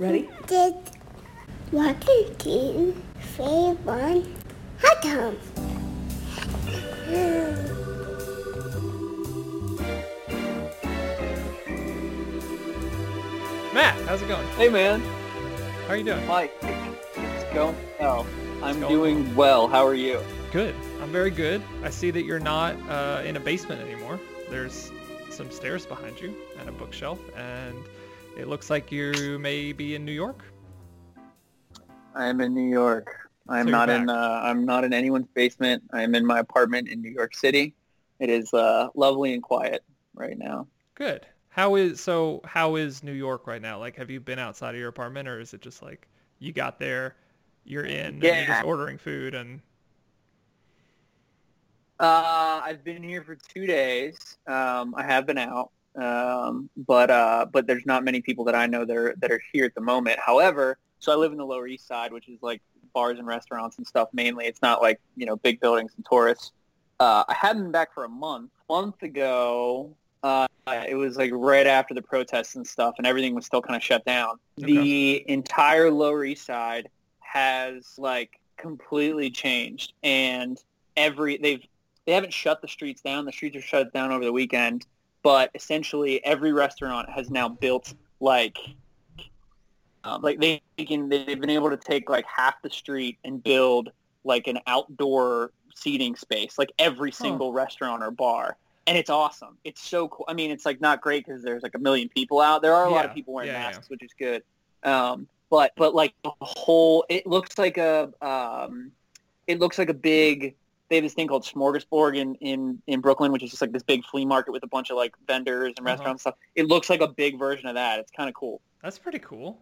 Ready? Did Washington favor hot tub? Matt, how's it going? Hey man, How are you doing? Mike. It's going well. I'm going doing well. How are you? Good. I'm very good. I see that you're not uh, in a basement anymore. There's some stairs behind you and a bookshelf, and it looks like you may be in New York. I'm in New York. I'm So not in. Uh, I'm not in anyone's basement. I'm in my apartment in New York City. It is uh, lovely and quiet right now. Good. How is so? How is New York right now? Like, have you been outside of your apartment, or is it just like you got there, you're in, and you're Yeah. just ordering food and Uh, I've been here for two days. Um, I have been out, um, but uh, but there's not many people that I know that are that are here at the moment. However, so I live in the Lower East Side, which is like bars and restaurants and stuff mainly. It's not like you know big buildings and tourists. Uh, I hadn't been back for a month. A month ago, uh, it was like right after the protests and stuff, and everything was still kind of shut down. The entire Lower East Side has like completely changed, and every they've they haven't shut the streets down. The streets are shut down over the weekend, but essentially every restaurant has now built like um, like they can they've been able to take like half the street and build like an outdoor seating space, like every single restaurant or bar. And it's awesome. It's so cool. I mean, it's like not great because there's like a million people out. There are a lot of people wearing yeah, yeah. masks, which is good. Um, but but like the whole, it looks like a um, it looks like a big they have this thing called Smorgasburg in, in, in Brooklyn, which is just like this big flea market with a bunch of like vendors and Uh-huh. restaurants and stuff. It looks like a big version of that. It's kind of cool. that's pretty cool.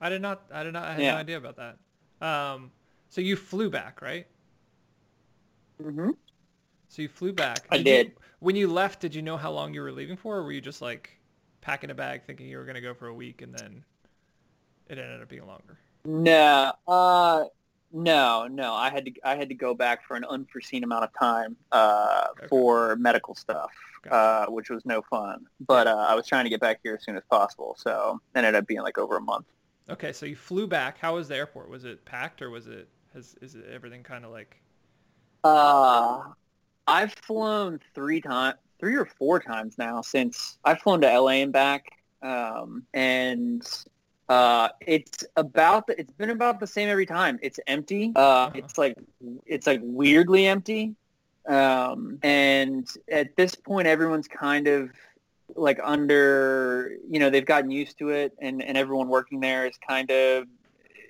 I did not. I did not. I had Yeah. no idea about that. Um, so you flew back, right? Mm-hmm. So you flew back. I you- did. when you left, did you know how long you were leaving for, or were you just like packing a bag thinking you were going to go for a week and then it ended up being longer? No, uh, no, no. I had to I had to go back for an unforeseen amount of time uh, Okay. for medical stuff, uh, which was no fun. But uh, I was trying to get back here as soon as possible, so it ended up being like over a month. Okay, so you flew back. How was the airport? Was it packed or was it has is it everything kind of like Uh, I've flown three times, three or four times now since I've flown to LA and back, um, and uh, it's about the, it's been about the same every time. It's empty. Uh, it's like it's like weirdly empty, um, and at this point, everyone's kind of like under you know they've gotten used to it, and and everyone working there is kind of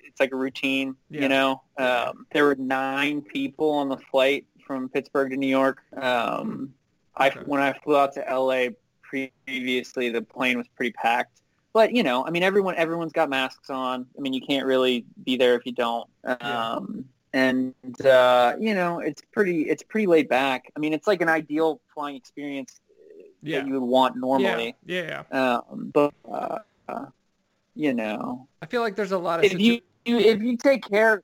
it's like a routine, Yeah. you know. Um, there were nine people on the flight from Pittsburgh to New York. Um, I when I flew out to LA previously, the plane was pretty packed. But you know, I mean, everyone everyone's got masks on. I mean, you can't really be there if you don't. Um, And uh, you know, it's pretty it's pretty laid back. I mean, it's like an ideal flying experience yeah that you would want normally. yeah yeah. Um, but uh, uh, you know, I feel like there's a lot of if situ- you, you if you take care,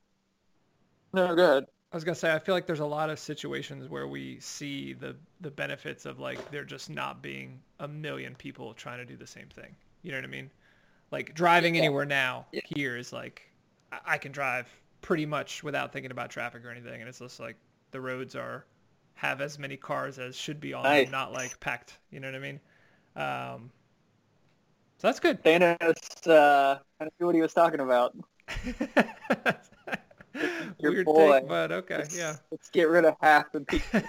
no, good. I was gonna say I feel like there's a lot of situations where we see the the benefits of like there just not being a million people trying to do the same thing. You know what I mean? Like driving Yeah. anywhere now Yeah. here is like I, I can drive pretty much without thinking about traffic or anything, and it's just like the roads are have as many cars as should be on Nice. them, not like packed. You know what I mean? Um, so that's good. Thanos uh, kind of knew what he was talking about. Your Weird boy. take, but okay, Let's, yeah. let's get rid of half the people.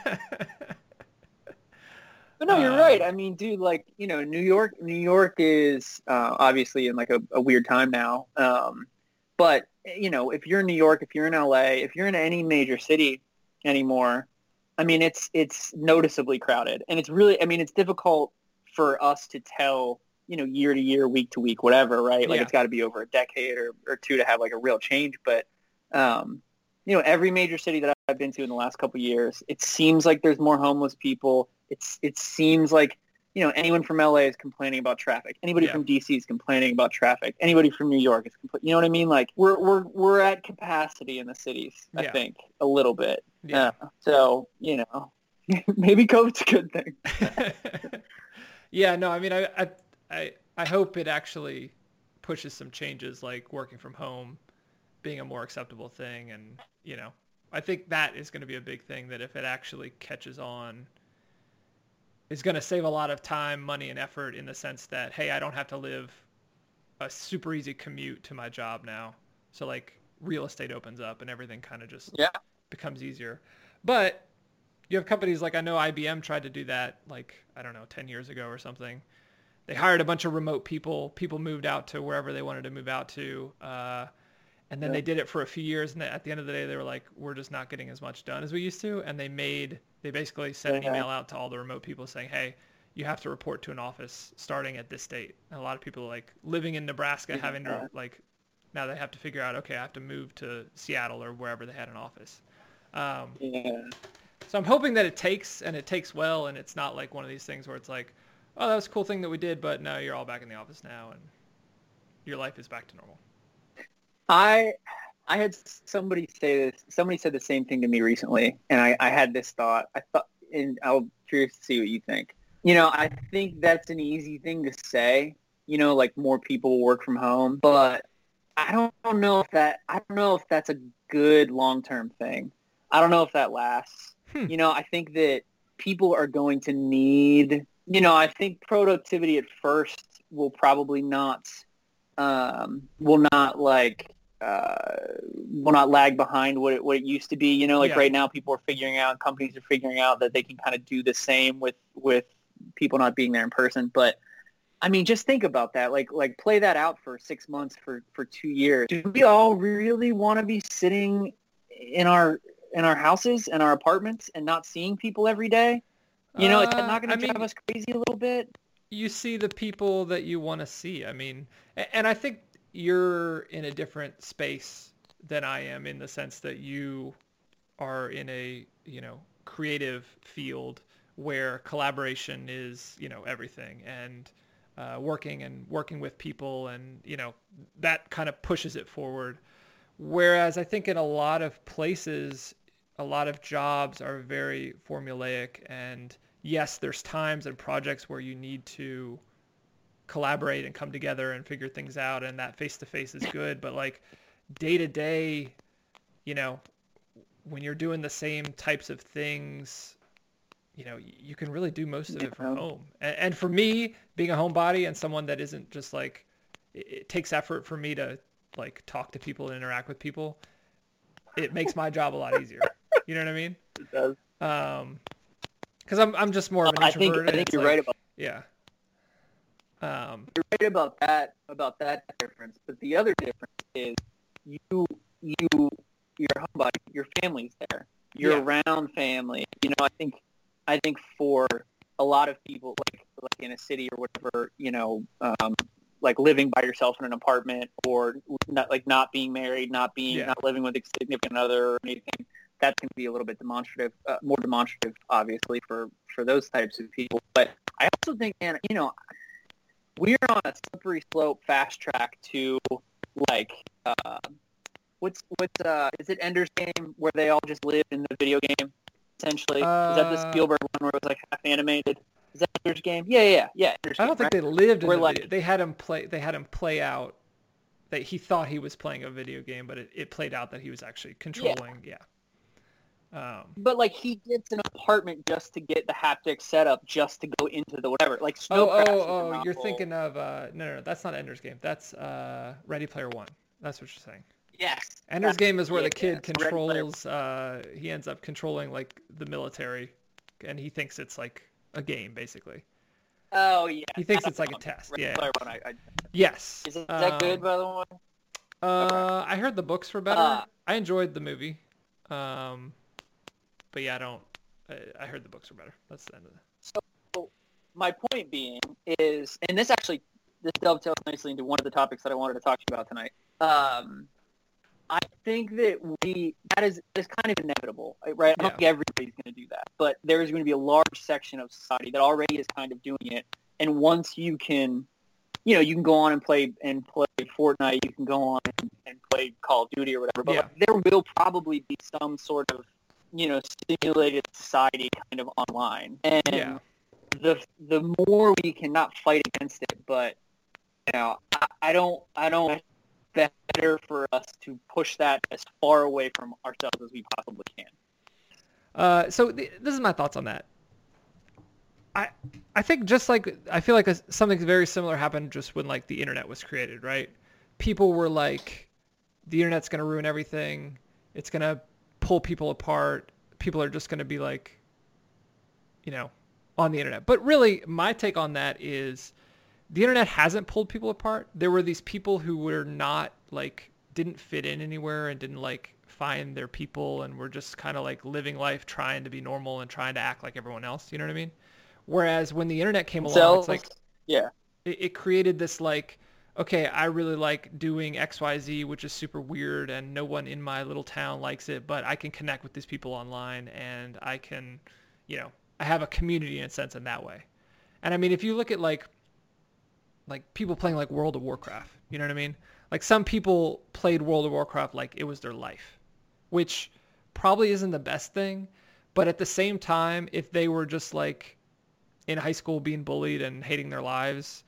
But no, you're Uh, right. I mean, dude, like you know, New York. New York is uh, obviously in like a, a weird time now. Um, but you know, if you're in New York, if you're in LA, if you're in any major city anymore, I mean, it's it's noticeably crowded, and it's really. I mean, it's difficult for us to tell. You know, year to year, week to week, whatever, right? Like Yeah. it's got to be over a decade or, or two to have like a real change. But um, you know, every major city that I've been to in the last couple of years, it seems like there's more homeless people. It's it seems like you know anyone from LA is complaining about traffic. Anybody Yeah. from DC is complaining about traffic. Anybody from New York is compla- you know what I mean? Like we're we're we're at capacity in the cities. I Yeah. think a little bit. yeah. Uh, so you know, maybe COVID's a good thing. yeah, no, I mean, I, I, I, I hope it actually pushes some changes like working from home being a more acceptable thing and you know i think that is going to be a big thing that if it actually catches on is going to save a lot of time money and effort in the sense that hey i don't have to live a super easy commute to my job now so like real estate opens up and everything kind of just Yeah. becomes easier but you have companies like i know ibm tried to do that like i don't know 10 years ago or something they hired a bunch of remote people people moved out to wherever they wanted to move out to uh, and then Yeah. they did it for a few years and at the end of the day they were like we're just not getting as much done as we used to and they made they basically sent an email out to all the remote people saying hey you have to report to an office starting at this date and a lot of people like living in nebraska having to like now they have to figure out okay i have to move to seattle or wherever they had an office um, Yeah. so I'm hoping that it takes and it takes well and it's not like one of these things where it's like, oh, that was a cool thing that we did, but no, you're all back in the office now and your life is back to normal. I I had somebody say this. Somebody said the same thing to me recently, and I, I had this thought. I thought, and I'm curious to see what you think. You know, I think that's an easy thing to say. You know, like more people work from home, but I don't know if that. I don't know if that's a good long term thing. I don't know if that lasts. Hmm. You know, I think that people are going to need. You know, I think productivity at first will probably not um, will not like uh, will not lag behind what it, what it used to be. You know, like Yeah. right now, people are figuring out, companies are figuring out that they can kind of do the same with with people not being there in person. But I mean, just think about that. Like like play that out for six months, for for two years. Do we all really want to be sitting in our in our houses and our apartments and not seeing people every day? You know, is that Uh, not going to drive mean, us crazy a little bit? you see the people that you want to see. I mean, and I think you're in a different space than I am in the sense that you are in a, you know, creative field where collaboration is, you know, everything and uh, working and working with people and, you know, that kind of pushes it forward. Whereas I think in a lot of places, a lot of jobs are very formulaic and yes, there's times and projects where you need to collaborate and come together and figure things out and that face to face is good, but like day to day, you know, when you're doing the same types of things, you know, you can really do most of it from home. And, and for me, being a homebody and someone that isn't just like, it, it takes effort for me to like talk to people and interact with people. It makes my job a lot easier. You know what I mean? It does. Um, because I'm I'm just more of an I think introvert. I think you're like- right about Yeah. Um, you're right about that about that difference. But the other difference is you you your homebody, your family's there. You're Yeah. around family. You know, I think I think for a lot of people like like in a city or whatever, you know, um, like living by yourself in an apartment or not like not being married, not being Yeah. not living with a significant other or anything, that can be a little bit demonstrative, uh, more demonstrative, obviously for for those types of people. But I also think, man, you know, we're on a slippery slope, fast track to like uh, what's what's uh, is it Ender's Game where they all just live in the video game essentially? is that the Uh, Spielberg one where it was like half animated? Is that Ender's Game? Yeah, yeah, yeah. yeah Ender's I don't Game, think right? they lived in the like- video. They had him play. They had him play out that he thought he was playing a video game, but it, it played out that he was actually controlling. Yeah. Um, But like he gets an apartment just to get the haptic setup, just to go into the whatever. Like snow. oh, oh, oh! You're thinking of uh, no, no, no, that's not Ender's Game. That's uh, Ready Player One. That's what you're saying. yes. Ender's Game is where the kid yeah, it's Ready Player- controls. Uh, he ends up controlling like the military, and he thinks it's like a game basically. Oh yeah. He thinks it's like a test, Ready yeah. Player One, I, I, Yes. is, it, is that good Um, by the way? Uh, I heard the books were better. Uh, I enjoyed the movie. Um, but yeah, I don't. I, I heard the books were better. That's the end of it. So my point being is, and this actually this dovetails nicely into one of the topics that I wanted to talk to you about tonight. Um, I think that we that is that is kind of inevitable, right? I don't Yeah. think everybody's going to do that, but there is going to be a large section of society that already is kind of doing it. And once you can, you know, you can go on and play and play Fortnite, you can go on and, and play Call of Duty or whatever. But Yeah. like, there will probably be some sort of, you know, simulated society kind of online. And Yeah. the the more we cannot fight against it, but you know, I, I don't, I don't. Better for us to push that as far away from ourselves as we possibly can. Uh, so th- this is my thoughts on that. I I think just like I feel like a, something very similar happened just when like the internet was created, right? People were like, the internet's gonna ruin everything. It's gonna pull people apart. People are just gonna be like, you know, on the internet. But really, my take on that is the internet hasn't pulled people apart. There were these people who were not like didn't fit in anywhere and didn't like find their people and were just kind of like living life trying to be normal and trying to act like everyone else. You know what I mean? Whereas when the internet came along, So, it's like yeah, it, it created this like okay i really like doing xyz which is super weird and no one in my little town likes it but i can connect with these people online and i can you know i have a community in a sense in that way. And i mean if you look at like like people playing like world of warcraft you know what i mean? Like some people played world of warcraft like it was their life which probably isn't the best thing but at the same time if they were just like in high school being bullied and hating their lives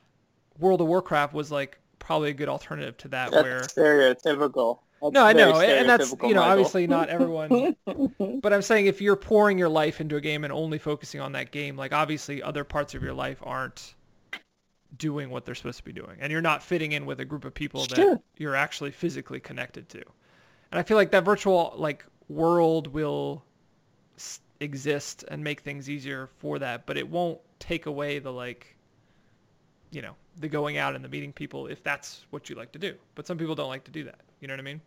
World of Warcraft was like probably a good alternative to that. that's where stereotypical. That's no, I know, and that's you know Michael. obviously not everyone. but I'm saying if you're pouring your life into a game and only focusing on that game, like obviously other parts of your life aren't doing what they're supposed to be doing, and you're not fitting in with a group of people that Sure. you're actually physically connected to. And I feel like that virtual like world will s- exist and make things easier for that, but it won't take away the like you know, the going out and the meeting people if that's what you like to do. But some people don't like to do that. You know what I mean?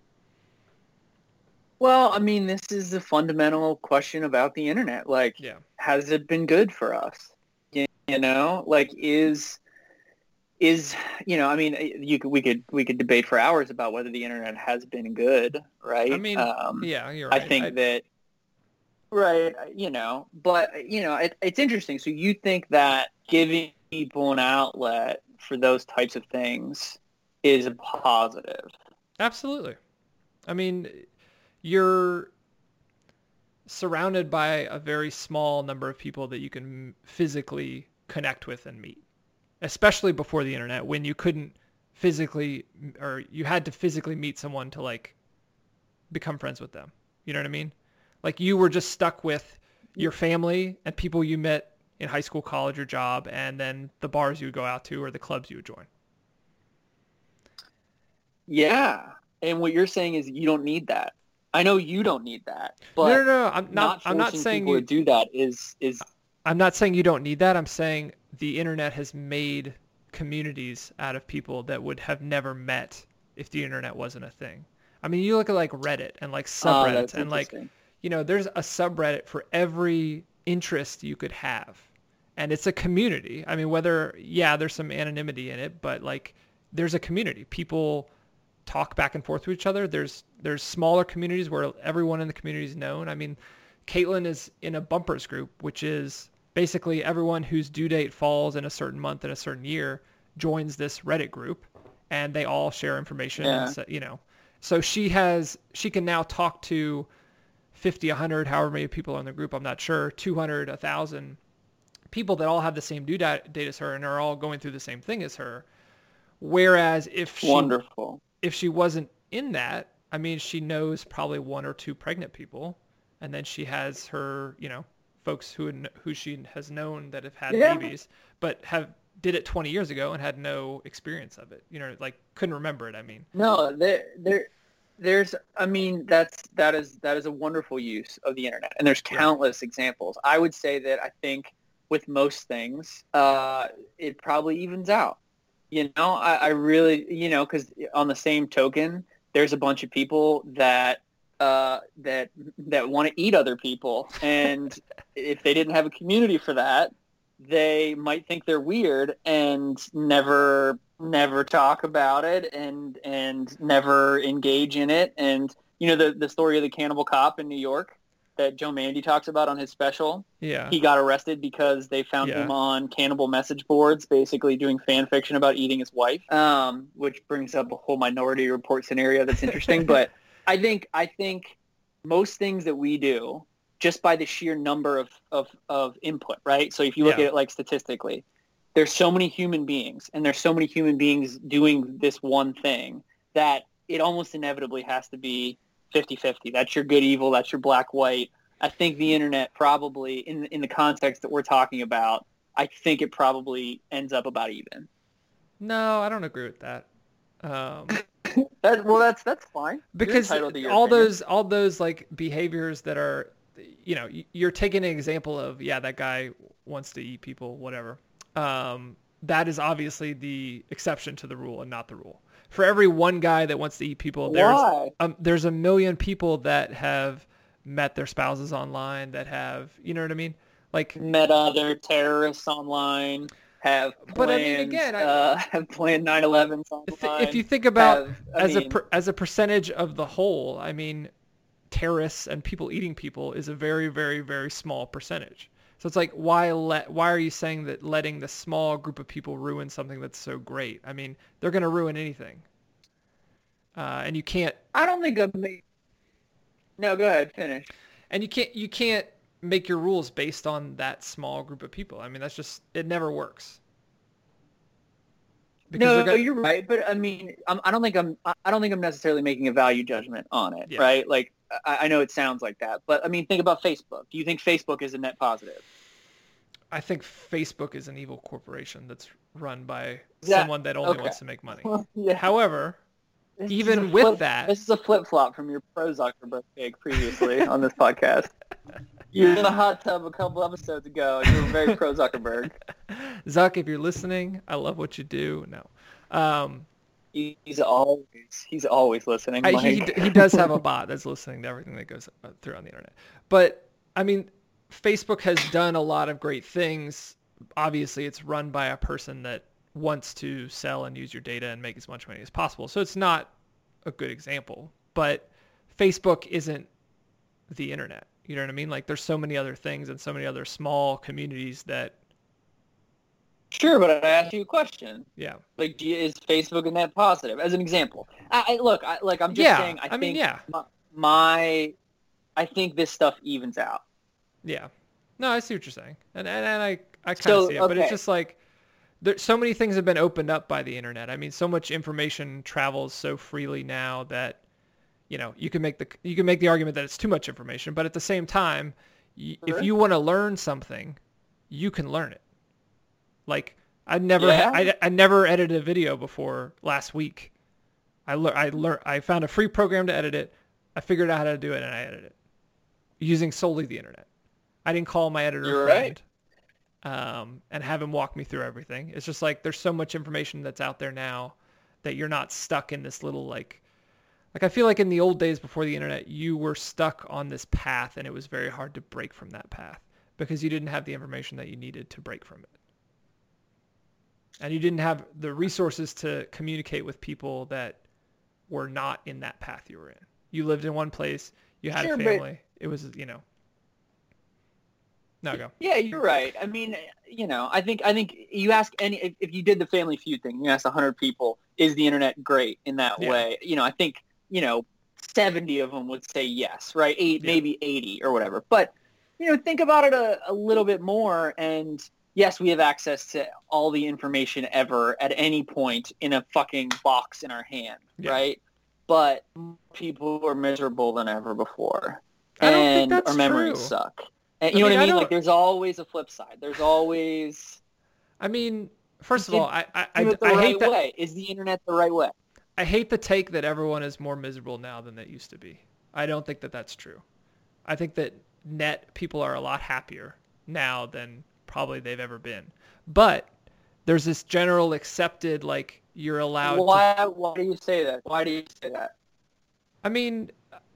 Well, I mean, this is a fundamental question about the internet. Like, Yeah. has it been good for us? You, you know, like is is you know, I mean, you could we could we could debate for hours about whether the internet has been good, right? I mean, um, Yeah, you're right. I think that right, you know, but you know, it, it's interesting. So you think that giving people an outlet for those types of things is a positive? Absolutely. I mean, you're surrounded by a very small number of people that you can physically connect with and meet, especially before the internet when you couldn't physically or you had to physically meet someone to like become friends with them. You know what I mean? Like you were just stuck with your family and people you met in high school, college, or job, and then the bars you would go out to or the clubs you would join. Yeah. And what you're saying is you don't need that. I know you don't need that, but no, no, no. I'm not. not I'm not saying you, do that is is I'm not saying you don't need that. I'm saying the internet has made communities out of people that would have never met if the internet wasn't a thing. I mean, you look at like Reddit and like oh, subreddits that's and like, you know, there's a subreddit for every interest you could have. And it's a community. I mean, whether, yeah, there's some anonymity in it, but like there's a community. People talk back and forth with each other. There's there's smaller communities where everyone in the community is known. I mean, Caitlin is in a bumpers group, which is basically everyone whose due date falls in a certain month in a certain year joins this Reddit group, and they all share information. Yeah. And so, you know, so she has she can now talk to 50, 100, however many people are in the group. I'm not sure, 200, 1,000 people that all have the same due da- date as her and are all going through the same thing as her. Whereas if she Wonderful. if she wasn't in that, I mean, she knows probably one or two pregnant people, and then she has her, you know, folks who who she has known that have had Yeah. babies, but have did it 20 years ago and had no experience of it. You know, like couldn't remember it. I mean, No, there there there's I mean that's that is that is a wonderful use of the internet. And there's Yeah. countless examples. I would say that I think with most things, uh, it probably evens out. You know, I, I really, you know, because on the same token, there's a bunch of people that uh, that that want to eat other people, and if they didn't have a community for that, they might think they're weird and never never talk about it and and never engage in it. And you know, the the story of the cannibal cop in New York that Joe Mandy talks about on his special yeah, he got arrested because they found Yeah. him on cannibal message boards, basically doing fan fiction about eating his wife, um, which brings up a whole Minority Report scenario that's interesting. but I think I think most things that we do, just by the sheer number of of, of input, right? So if you look Yeah. at it like statistically, there's so many human beings and there's so many human beings doing this one thing that it almost inevitably has to be 50-50. That's your good evil, that's your black white. I think the internet probably in in the context that we're talking about, I think it probably ends up about even. No, I don't agree with that. Um, that, well, that's that's fine. Because all opinion. those all those like behaviors that are, you know, you're taking an example of yeah, that guy wants to eat people, whatever. Um, that is obviously the exception to the rule and not the rule. For every one guy that wants to eat people, there's Um, there's a million people that have met their spouses online that have, you know what I mean? Like met other terrorists online have planned, but I mean, again, I, uh, have planned 9/11s online. If you think about have, as mean, a per, as a percentage of the whole, I mean, terrorists and people eating people is a very, very, very small percentage. So it's like, why let? Why are you saying that letting the small group of people ruin something that's so great? I mean, they're going to ruin anything, uh, and you can't. I don't think I'm. No, go ahead, finish. And you can't. You can't make your rules based on that small group of people. I mean, that's just it never works. No, gonna... you're right, but I mean, I'm, I do not think I'm I don't think I'm necessarily making a value judgment on it, yeah. right? Like I, I know it sounds like that, but I mean, think about Facebook. Do you think Facebook is a net positive? I think Facebook is an evil corporation that's run by yeah. someone that only okay. wants to make money. yeah. However, this even with flip, that, this is a flip flop from your pro Zuckerberg take previously on this podcast. You were in the hot tub a couple episodes ago. And you were very pro Zuckerberg. Zuck, if you're listening, I love what you do. No. Um, he's always he's always listening. I, he he does have a bot that's listening to everything that goes through on the internet. But I mean, Facebook has done a lot of great things. Obviously, it's run by a person that wants to sell and use your data and make as much money as possible. So it's not a good example. But Facebook isn't the internet. You know what I mean? Like there's so many other things and so many other small communities that. Sure, but I asked you a question. Yeah. Like, is Facebook a net positive? As an example, I, I look, I, like I'm just yeah, saying. I, I think mean, yeah. My, my, I think this stuff evens out. Yeah. No, I see what you're saying, and and, and I I kind of so, see it, okay. but it's just like there's so many things have been opened up by the internet. I mean, so much information travels so freely now that you know, you can make the you can make the argument that it's too much information, but at the same time, y- if you want to learn something, you can learn it. Like I never yeah. I, I never edited a video before last week. I learned I learned I found a free program to edit it. I figured out how to do it and I edited it using solely the internet. I didn't call my editor You're friend right. um, and have him walk me through everything. It's just like there's so much information that's out there now that you're not stuck in this little like like I feel like in the old days before the internet, you were stuck on this path and it was very hard to break from that path because you didn't have the information that you needed to break from it. And you didn't have the resources to communicate with people that were not in that path you were in. You lived in one place, you had sure, a family. It was, you know. No, go. Yeah, you're right. I mean, you know, I think I think you ask any if, if you did the Family Feud thing, you ask 100 people, is the internet great in that yeah. way? You know, I think you know, 70 of them would say yes, right? Eight, yeah. maybe 80 or whatever. But, you know, think about it a, a little bit more. And yes, we have access to all the information ever at any point in a fucking box in our hand, yeah. right? But people are miserable than ever before. and our memories true. suck. And you I know mean, what I mean? I like there's always a flip side. There's always I mean, first of all, I I, I, I right hate that. Way. Is the internet the right way? I hate the take that everyone is more miserable now than they used to be. I don't think that that's true. I think that net people are a lot happier now than probably they've ever been. But there's this general accepted like you're allowed why to... why do you say that? Why do you say that? I mean,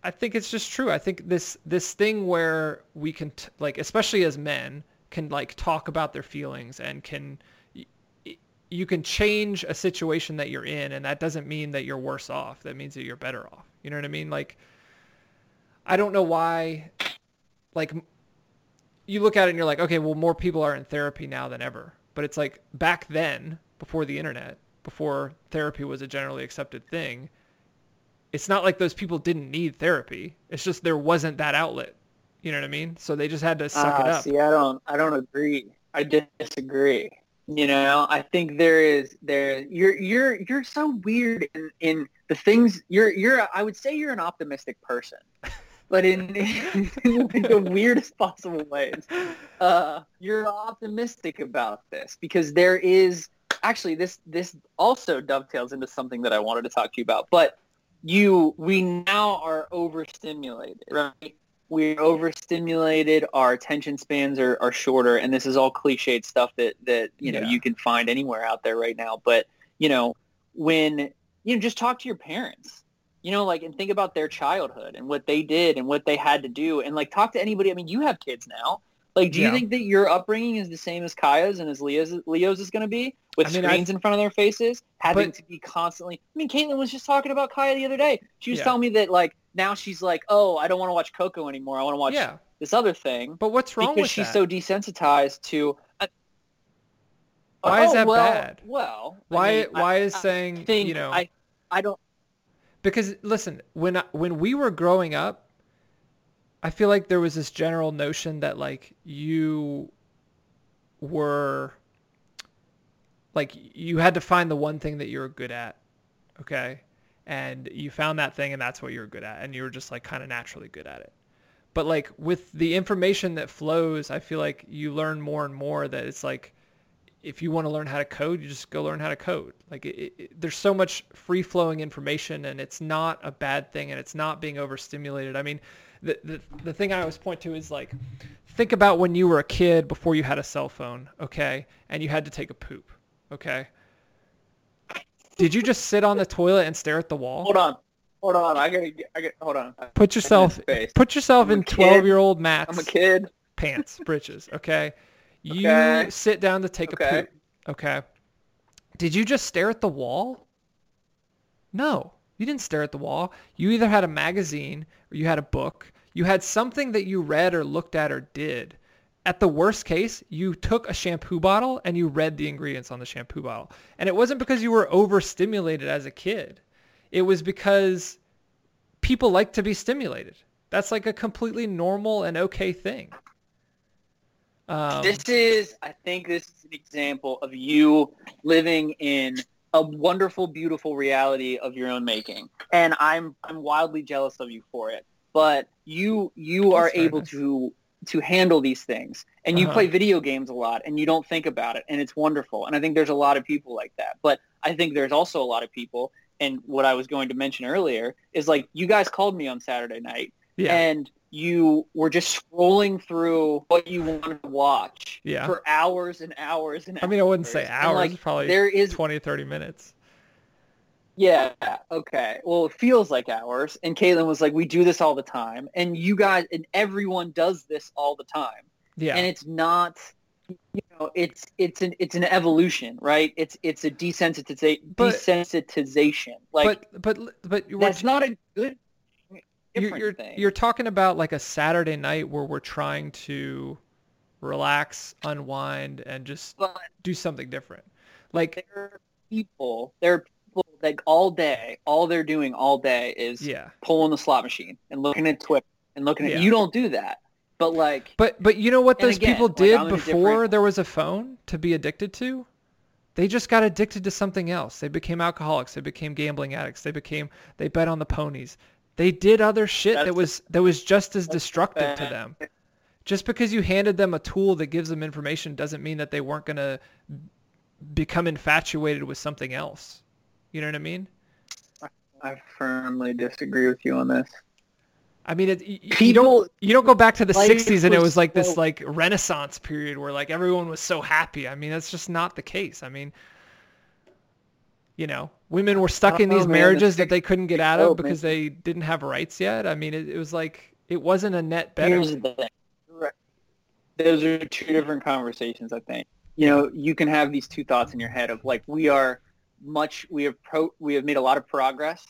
I think it's just true. I think this this thing where we can t- like especially as men can like talk about their feelings and can you can change a situation that you're in and that doesn't mean that you're worse off. That means that you're better off. You know what i mean? Like i don't know why like you look at it and you're like okay well more people are in therapy now than ever. But it's like back then before the internet before therapy was a generally accepted thing it's not like those people didn't need therapy. It's just there wasn't that outlet. You know what i mean? So they just had to suck uh, it up. see i don't i don't agree. I disagree You know, I think there is there you're you're you're so weird in, in the things you're you're I would say you're an optimistic person. But in, in, the weirdest possible ways. Uh, you're optimistic about this because there is actually this this also dovetails into something that I wanted to talk to you about. But you we now are overstimulated, right? We're overstimulated. Our attention spans are, are shorter, and this is all cliched stuff that that you know Yeah. you can find anywhere out there right now. But you know when you know just talk to your parents, you know, like and think about their childhood and what they did and what they had to do, and like talk to anybody. I mean, you have kids now. Like, do you Yeah. think that your upbringing is the same as Kaya's and as Leo's, Leo's is going to be with I mean, I- screens in front of their faces, having But- to be constantly? I mean, Caitlin was just talking about Kaya the other day. She was Yeah. telling me that like now she's like, oh, I don't want to watch Coco anymore. I want to watch yeah, this other thing but what's wrong because with she's that? so desensitized to. Uh, Why is oh, that well, bad? Well, I why mean, I- why is I saying you know I I don't. because listen when when we were growing up i feel like there was this general notion that like you were like you had to find the one thing that you were good at okay and you found that thing and that's what you were good at and you were just like kind of naturally good at it but like with the information that flows i feel like you learn more and more that it's like if you want to learn how to code, you just go learn how to code. Like it, it, there's so much free flowing information and it's not a bad thing and it's not being overstimulated. I mean, the, the, the thing I always point to is like, think about when you were a kid before you had a cell phone, okay? And you had to take a poop, okay? Did you just sit on the toilet and stare at the wall? Hold on, hold on. I gotta. get- I get. Hold on. Put yourself, put yourself I'm in 12 year old I'm a Matt's kid. pants, britches, okay? You Okay. sit down to take a poop, okay? Did you just stare at the wall? No, you didn't stare at the wall. You either had a magazine or you had a book. You had something that you read or looked at or did. At the worst case, you took a shampoo bottle and you read the ingredients on the shampoo bottle. And it wasn't because you were overstimulated as a kid. It was because people like to be stimulated. That's like a completely normal and okay thing. Um, this is, I think, this is an example of you living in a wonderful, beautiful reality of your own making, and I'm I'm wildly jealous of you for it. But you you are That's very able to to handle these things, and you Uh-huh. play video games a lot, and you don't think about it, and it's wonderful. And I think there's a lot of people like that. But I think there's also a lot of people, and what I was going to mention earlier is like you guys called me on Saturday night, yeah. and you were just scrolling through what you wanted to watch Yeah. for hours and hours and hours. I mean, I wouldn't say hours, like, probably there is 20, 30 minutes. yeah, okay. Well, it feels like hours. And Caitlin was like, we do this all the time. And you guys and everyone does this all the time. Yeah. And it's not you know, it's it's an it's an evolution, right? It's it's a desensitiza- But- desensitization. Like but, but, but that's not a good you're, you're, you're talking about like a Saturday night where we're trying to relax, unwind, and just but do something different. Like, there are people there are people like all day, all they're doing all day is yeah. pulling the slot machine and looking at Twitter and looking at Yeah. you don't do that. But like But but you know what those again, people did a before different- there was a phone to be addicted to? They just got addicted to something else. They became alcoholics. They became gambling addicts. They became they bet on the ponies. They did other shit that was that was just as destructive to them. Just because you handed them a tool that gives them information doesn't mean that they weren't going to become infatuated with something else. You know what I mean? I firmly disagree with you on this. I mean, it, y- you don't you don't go back to the Life 60s and it was was like this like renaissance period where like everyone was so happy i mean that's just not the case i mean you know women were stuck in oh, these know, man. Marriages that they couldn't get out of Oh, because man. they didn't have rights yet i mean it, it was like it wasn't a net better the. Right. Those are two different conversations, I think. You know, you can have these two thoughts in your head of like we are much we have pro we have made a lot of progress.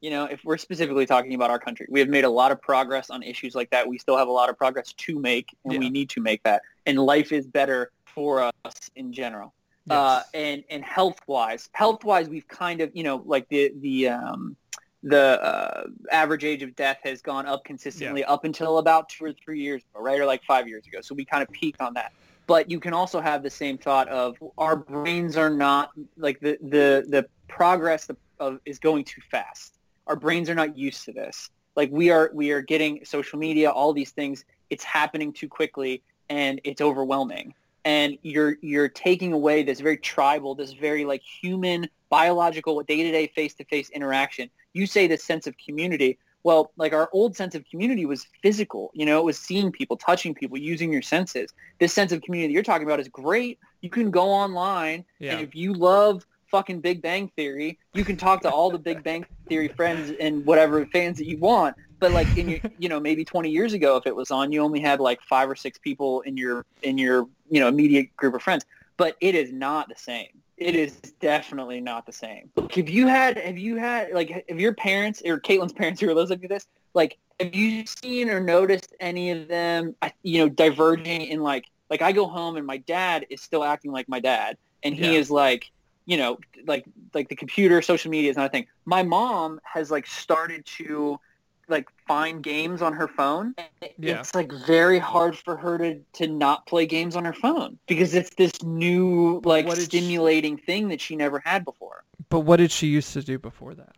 You know, if we're specifically talking about our country, we have made a lot of progress on issues like that. We still have a lot of progress to make, and we need to make that. And life is better for us in general. Uh, and and health wise, health wise, we've kind of you know like the the um, the uh, average age of death has gone up consistently up until about two or three years ago, right, or like five years ago. So we kind of peaked on that. but you can also have the same thought of our brains are not like the the the progress of is going too fast. Our brains are not used to this. Like we are we are getting social media, all these things. It's happening too quickly, and it's overwhelming. And you're you're taking away this very tribal, this very like human, biological, day to day, face to face interaction. You say this sense of community well, like our old sense of community was physical. You know, it was seeing people, touching people, using your senses. This sense of community you're talking about is great. You can go online, yeah. and if you love fucking Big Bang Theory, you can talk to all the Big Bang Theory friends and whatever fans that you want. But like in your, you know, maybe 20 years ago, if it was on, you only had like five or six people in your in your you know immediate group of friends. But it is not the same it is definitely not the same. Like If you had, have you had, like, if your parents or Caitlin's parents who are listening to this, like, have you seen or noticed any of them, you know, diverging in like, like I go home and my dad is still acting like my dad, and he yeah. is like, you know, like, like the computer, social media is not a thing. My mom has like started to like find games on her phone. Yeah. It's like very hard for her to to not play games on her phone because it's this new like stimulating she... thing that she never had before. But what did she used to do before that?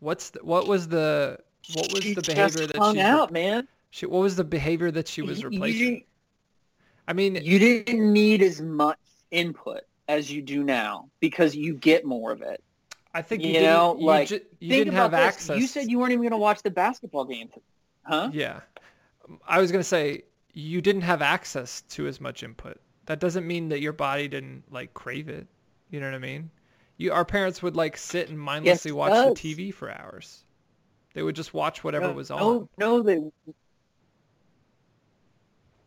What's the, what was the what was she the behavior that hung she out, man? She what was the behavior that she was replacing? You, I mean, you didn't need as much input as you do now because you get more of it. I think you, you know, you like ju- you didn't have this. access. You said you weren't even going to watch the basketball game, huh? Yeah, I was going to say you didn't have access to as much input. That doesn't mean that your body didn't like crave it. You know what I mean? You, our parents would like sit and mindlessly yes, watch the TV for hours. They would just watch whatever no, was on. No, no, they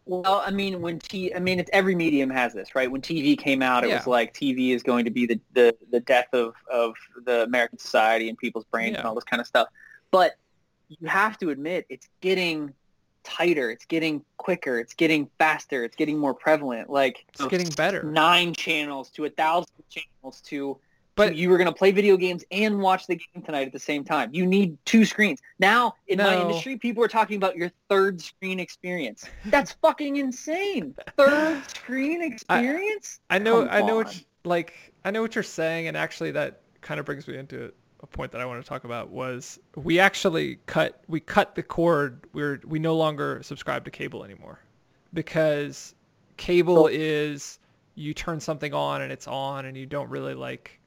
well, I mean, when T, I mean, it's every medium has this, right? When TV came out, it yeah. was like TV is going to be the, the, the death of, of the American society and people's brains yeah. and all this kind of stuff. But you have to admit, it's getting tighter, it's getting quicker, it's getting faster, it's getting more prevalent. Like it's getting better. Nine channels to a thousand channels to but you were going to play video games and watch the game tonight at the same time. You need two screens. Now, in no. my industry, people are talking about your third screen experience. That's fucking insane. Third screen experience? I, I know Come I know on. what you, like I know what you're saying and actually that kind of brings me into a point that I want to talk about was we actually cut we cut the cord. We're we no longer subscribe to cable anymore because cable is you turn something on and it's on and you don't really like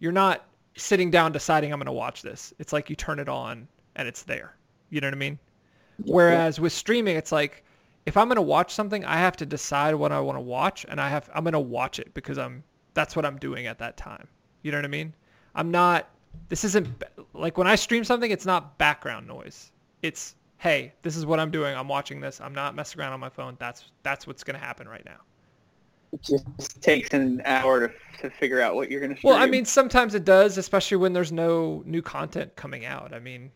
you're not sitting down deciding I'm going to watch this. It's like you turn it on and it's there. You know what I mean? Yeah. Whereas with streaming, it's like if I'm going to watch something, I have to decide what I want to watch, and I have I'm going to watch it because I'm that's what I'm doing at that time. You know what I mean? I'm not. This isn't like when I stream something. It's not background noise. It's hey, this is what I'm doing. I'm watching this. I'm not messing around on my phone. That's that's what's going to happen right now just takes an hour to, to figure out what you're going to Well, I mean, sometimes it does, especially when there's no new content coming out. I mean,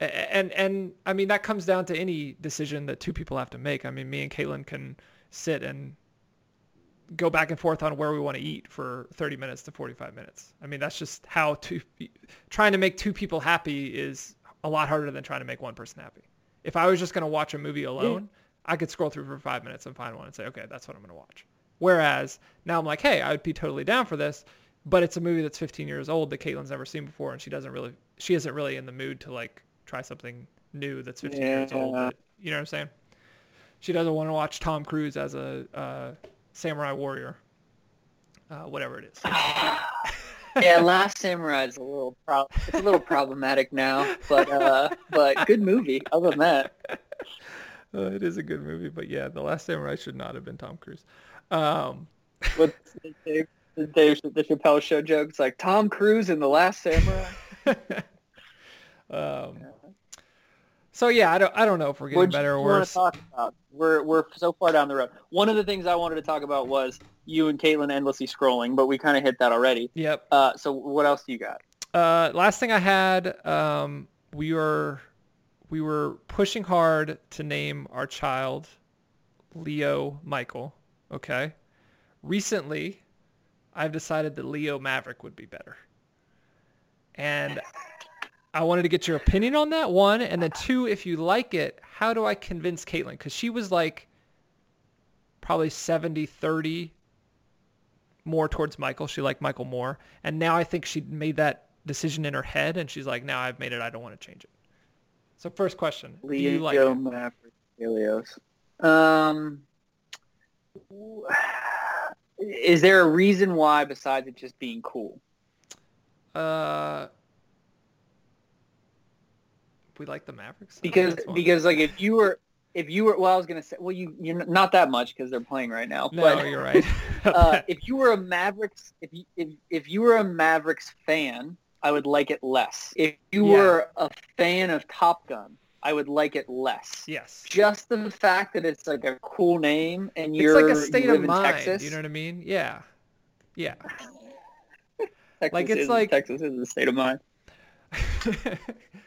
and and I mean that comes down to any decision that two people have to make. I mean, me and Caitlin can sit and go back and forth on where we want to eat for 30 minutes to 45 minutes. I mean, that's just how to trying to make two people happy is a lot harder than trying to make one person happy. If I was just going to watch a movie alone, yeah. I could scroll through for five minutes and find one and say, okay, that's what I'm going to watch. Whereas now I'm like, hey, I would be totally down for this, but it's a movie that's 15 years old that Caitlin's never seen before, and she doesn't really, she isn't really in the mood to like try something new that's 15 yeah. years old. You know what I'm saying? She doesn't want to watch Tom Cruise as a uh, samurai warrior, uh, whatever it is. yeah, Last Samurai is a little pro- it's a little problematic now, but uh, but good movie. Other than that, uh, it is a good movie. But yeah, The Last Samurai should not have been Tom Cruise. Um, With Dave, Dave, the Chappelle show joke, it's like Tom Cruise in The Last Samurai. um, so yeah, I don't, I don't know if we're getting better or worse. Talk about? We're, we're so far down the road. One of the things I wanted to talk about was you and Caitlin endlessly scrolling, but we kind of hit that already. Yep. Uh, so what else do you got? Uh, last thing I had, um, we were, we were pushing hard to name our child Leo Michael. Okay. Recently, I've decided that Leo Maverick would be better. And I wanted to get your opinion on that one, and then two, if you like it, how do I convince Caitlin? Because she was like, probably 70-30 more towards Michael. She liked Michael more. And now I think she made that decision in her head and she's like, now I've made it. I don't want to change it. So first question, do Leo you like? Maverick Helios. Um, is there a reason why besides it just being cool? Uh, we like the Mavericks. Because because like if you were if you were well I was gonna say well you you're not that much because they're playing right now no, but you're right. uh, if you were a Mavericks if you if, if you were a Mavericks fan I would like it less. If you Yeah. were a fan of Top Gun I would like it less. yes. Just the fact that it's like a cool name and It's you're like a state of in mind. Texas. You know what I mean? Yeah. Yeah. Texas like, it's is, like- Texas is a state of mind.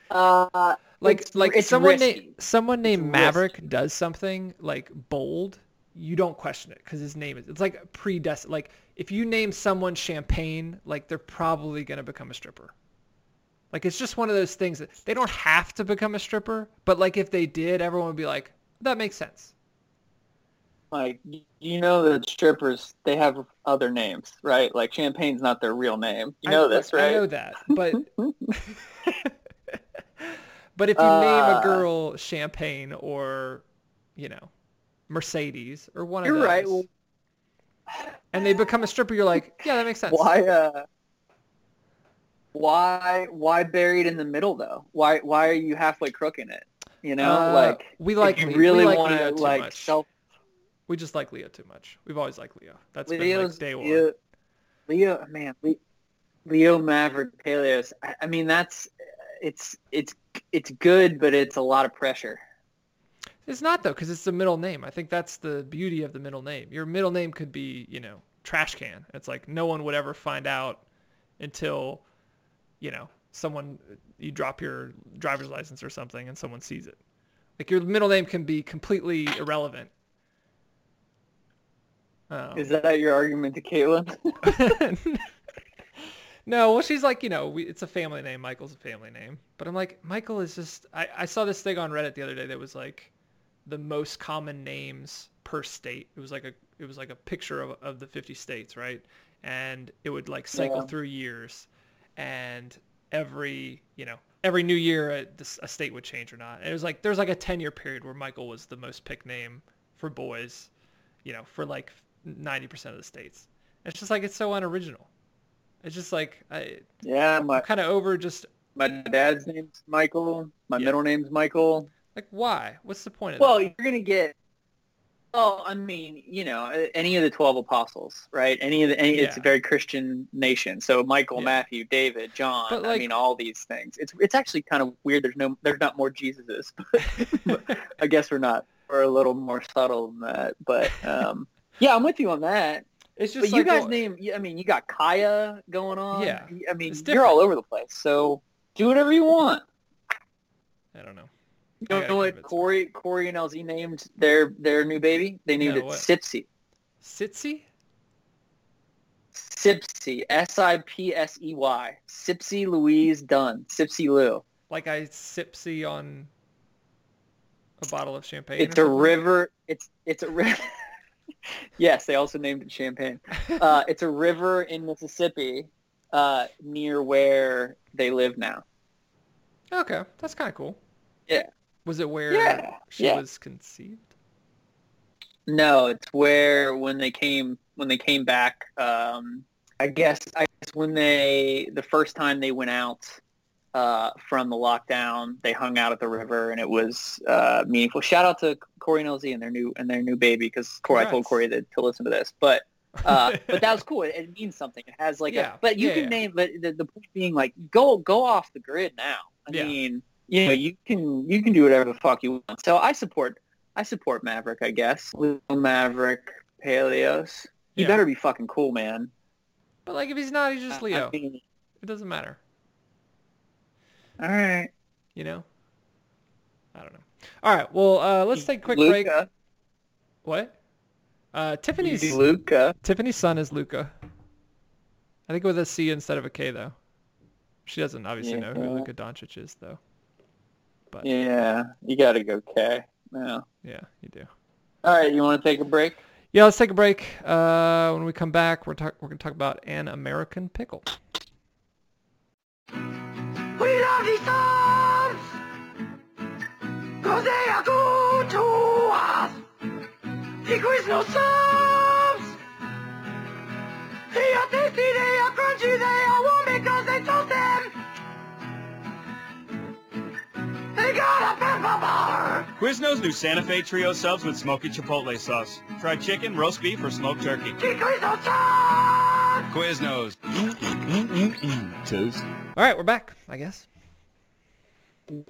Uh, like It's- like it's someone risky. named someone named risky. Maverick does something like bold, you don't question it because his name is. It's like predestined. Like if you name someone Champagne, like they're probably gonna become a stripper. Like it's just one of those things that they don't have to become a stripper, but like if they did, everyone would be like, that makes sense. like you know that strippers they have other names, right? Like Champagne's not their real name. You know I, this, right? I know that, but but if you name a Uh, girl Champagne or you know Mercedes or one of You're those, right. And they become a stripper, you're like, yeah, that makes sense. why uh why why buried in the middle though? Why why are you halfway crooking it? You know, Uh, like we if like you really like want to like much. self We just like Leo too much. We've always liked Leo. That's Leo's been like day one. Leo, Leo man, Le, Leo Maverick Paleos. I, I mean that's it's it's it's good, but it's a lot of pressure. It's not though, because it's the middle name. I think that's the beauty of the middle name. Your middle name could be, you know, trash can. It's like no one would ever find out until, you know, someone you drop your driver's license or something and someone sees it. Like your middle name can be completely irrelevant. Um, Is that your argument to Caitlin? no, well, she's like, you know, we, it's a family name. Michael's a family name. But I'm like, Michael is just, I, I saw this thing on Reddit the other day that was like the most common names per state. It was like a, it was like a picture of, of the 50 states, right? And it would like cycle Yeah. through years. And every, you know, every new year a, this- a state would change or not. And it was like, there was like a 10 year period where Michael was the most picked name for boys, you know, for like 90% of the states. It's just like, it's so unoriginal. It's just like I, yeah, my I'm kind of over just my dad's name's Michael. My Yeah. middle name's Michael. like why? What's the point of Well, that? you're gonna get. Oh, I mean, you know, any of the twelve apostles, right? Any of the, any, it's a very Christian nation. So Michael, Yeah. Matthew, David, John. But, I mean, all these things. It's it's actually kind of weird. There's no, there's not more Jesuses. I guess we're not. We're a little more subtle than that. But um, yeah, I'm with you on that. It's just But just you guys well, name. I mean, you got Kaya going on. Yeah. I mean, you're all over the place. So do whatever you want. I don't know. You know, what. Corey, Corey and LZ named their their new baby? They named No, it what? Sipsey. Sipsey. S I P S E Y. Sipsey Louise Dunn. Sipsey Lou. Like I sipsy on a bottle of champagne. It's a river. It's it's a river. yes, they also named it Champagne. Uh, it's a river in Mississippi, uh, near where they live now. okay, that's kind of cool. Yeah. Was it where Yeah, she yeah. was conceived? No, it's where when they came when they came back. Um, I guess I guess when they the first time they went out uh, from the lockdown, they hung out at the river, and it was uh, meaningful. Shout out to Corey and and their new and their new baby because Corey I told Corey that, to listen to this, but uh, but that was cool. It, it means something. It has like Yeah, a but you yeah, can name but the, the point being like go go off the grid now. I mean you know you can you can do whatever the fuck you want. So I support I support Maverick. I guess Maverick Paleos. You Yeah. better be fucking cool, man. But like if he's not, he's just Leo. I mean, It doesn't matter. all right. You know? I don't know. All right. Well, uh, let's take a quick break. What? Uh, Tiffany's Luca. Tiffany's son is Luca. I think with a C instead of a K though. She doesn't obviously know who Yeah. Luka Doncic is though. But Yeah, you got to go K. Yeah. yeah, you do. All right, you want to take a break? Yeah, let's take a break. Uh, when we come back, we're talk- we're gonna talk about an American pickle. We love these songs Cause they are good to us Secrets no subs They are tasty, they are crunchy, they are got bar Quiznos new Santa Fe Trio subs with smoky chipotle sauce. Fried chicken, roast beef, or smoked turkey. Secrets no Quiznos. Toast. All right, we're back. I guess.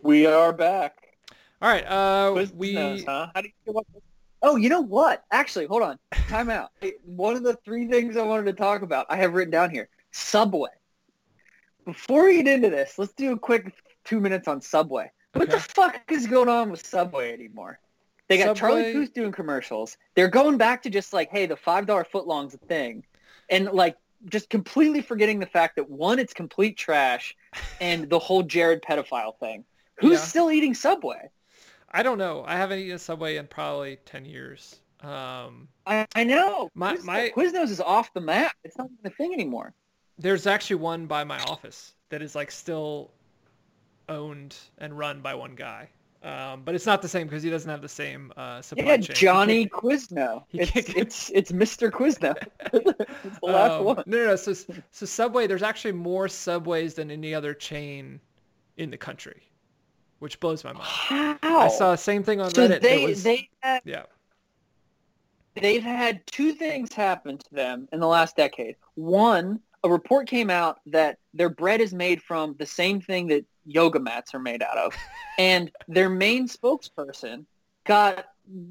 We are back. All right. Uh, Quiz we huh? How do you feel? Oh, you know what? Actually, hold on. Time out. One of the three things I wanted to talk about, I have written down here. Subway. Before we get into this, let's do a quick two minutes on Subway. What the fuck is going on with Subway anymore? They got Charlie Subway- Puth doing commercials. They're going back to just like, hey, the five dollar footlong's a thing, and like just completely forgetting the fact that one, it's complete trash, and the whole Jared pedophile thing. Who's Yeah. still eating Subway? I don't know. I haven't eaten Subway in probably ten years. Um, I, I know. My- Quiznos, my- Quiznos is off the map. It's not even a thing anymore. there's actually one by my office that is like still owned and run by one guy. Um, but it's not the same because he doesn't have the same uh, supply Yeah, chain. Johnny Quizno. he It's, get- it's it's Mr. Quizno. it's the last Um, one. No, no, no. So, so Subway, there's actually more Subways than any other chain in the country, which blows my mind. How? I saw the same thing on so Reddit. they was, they had, yeah. they've had two things happen to them in the last decade. One, a report came out that their bread is made from the same thing that yoga mats are made out of, and their main spokesperson got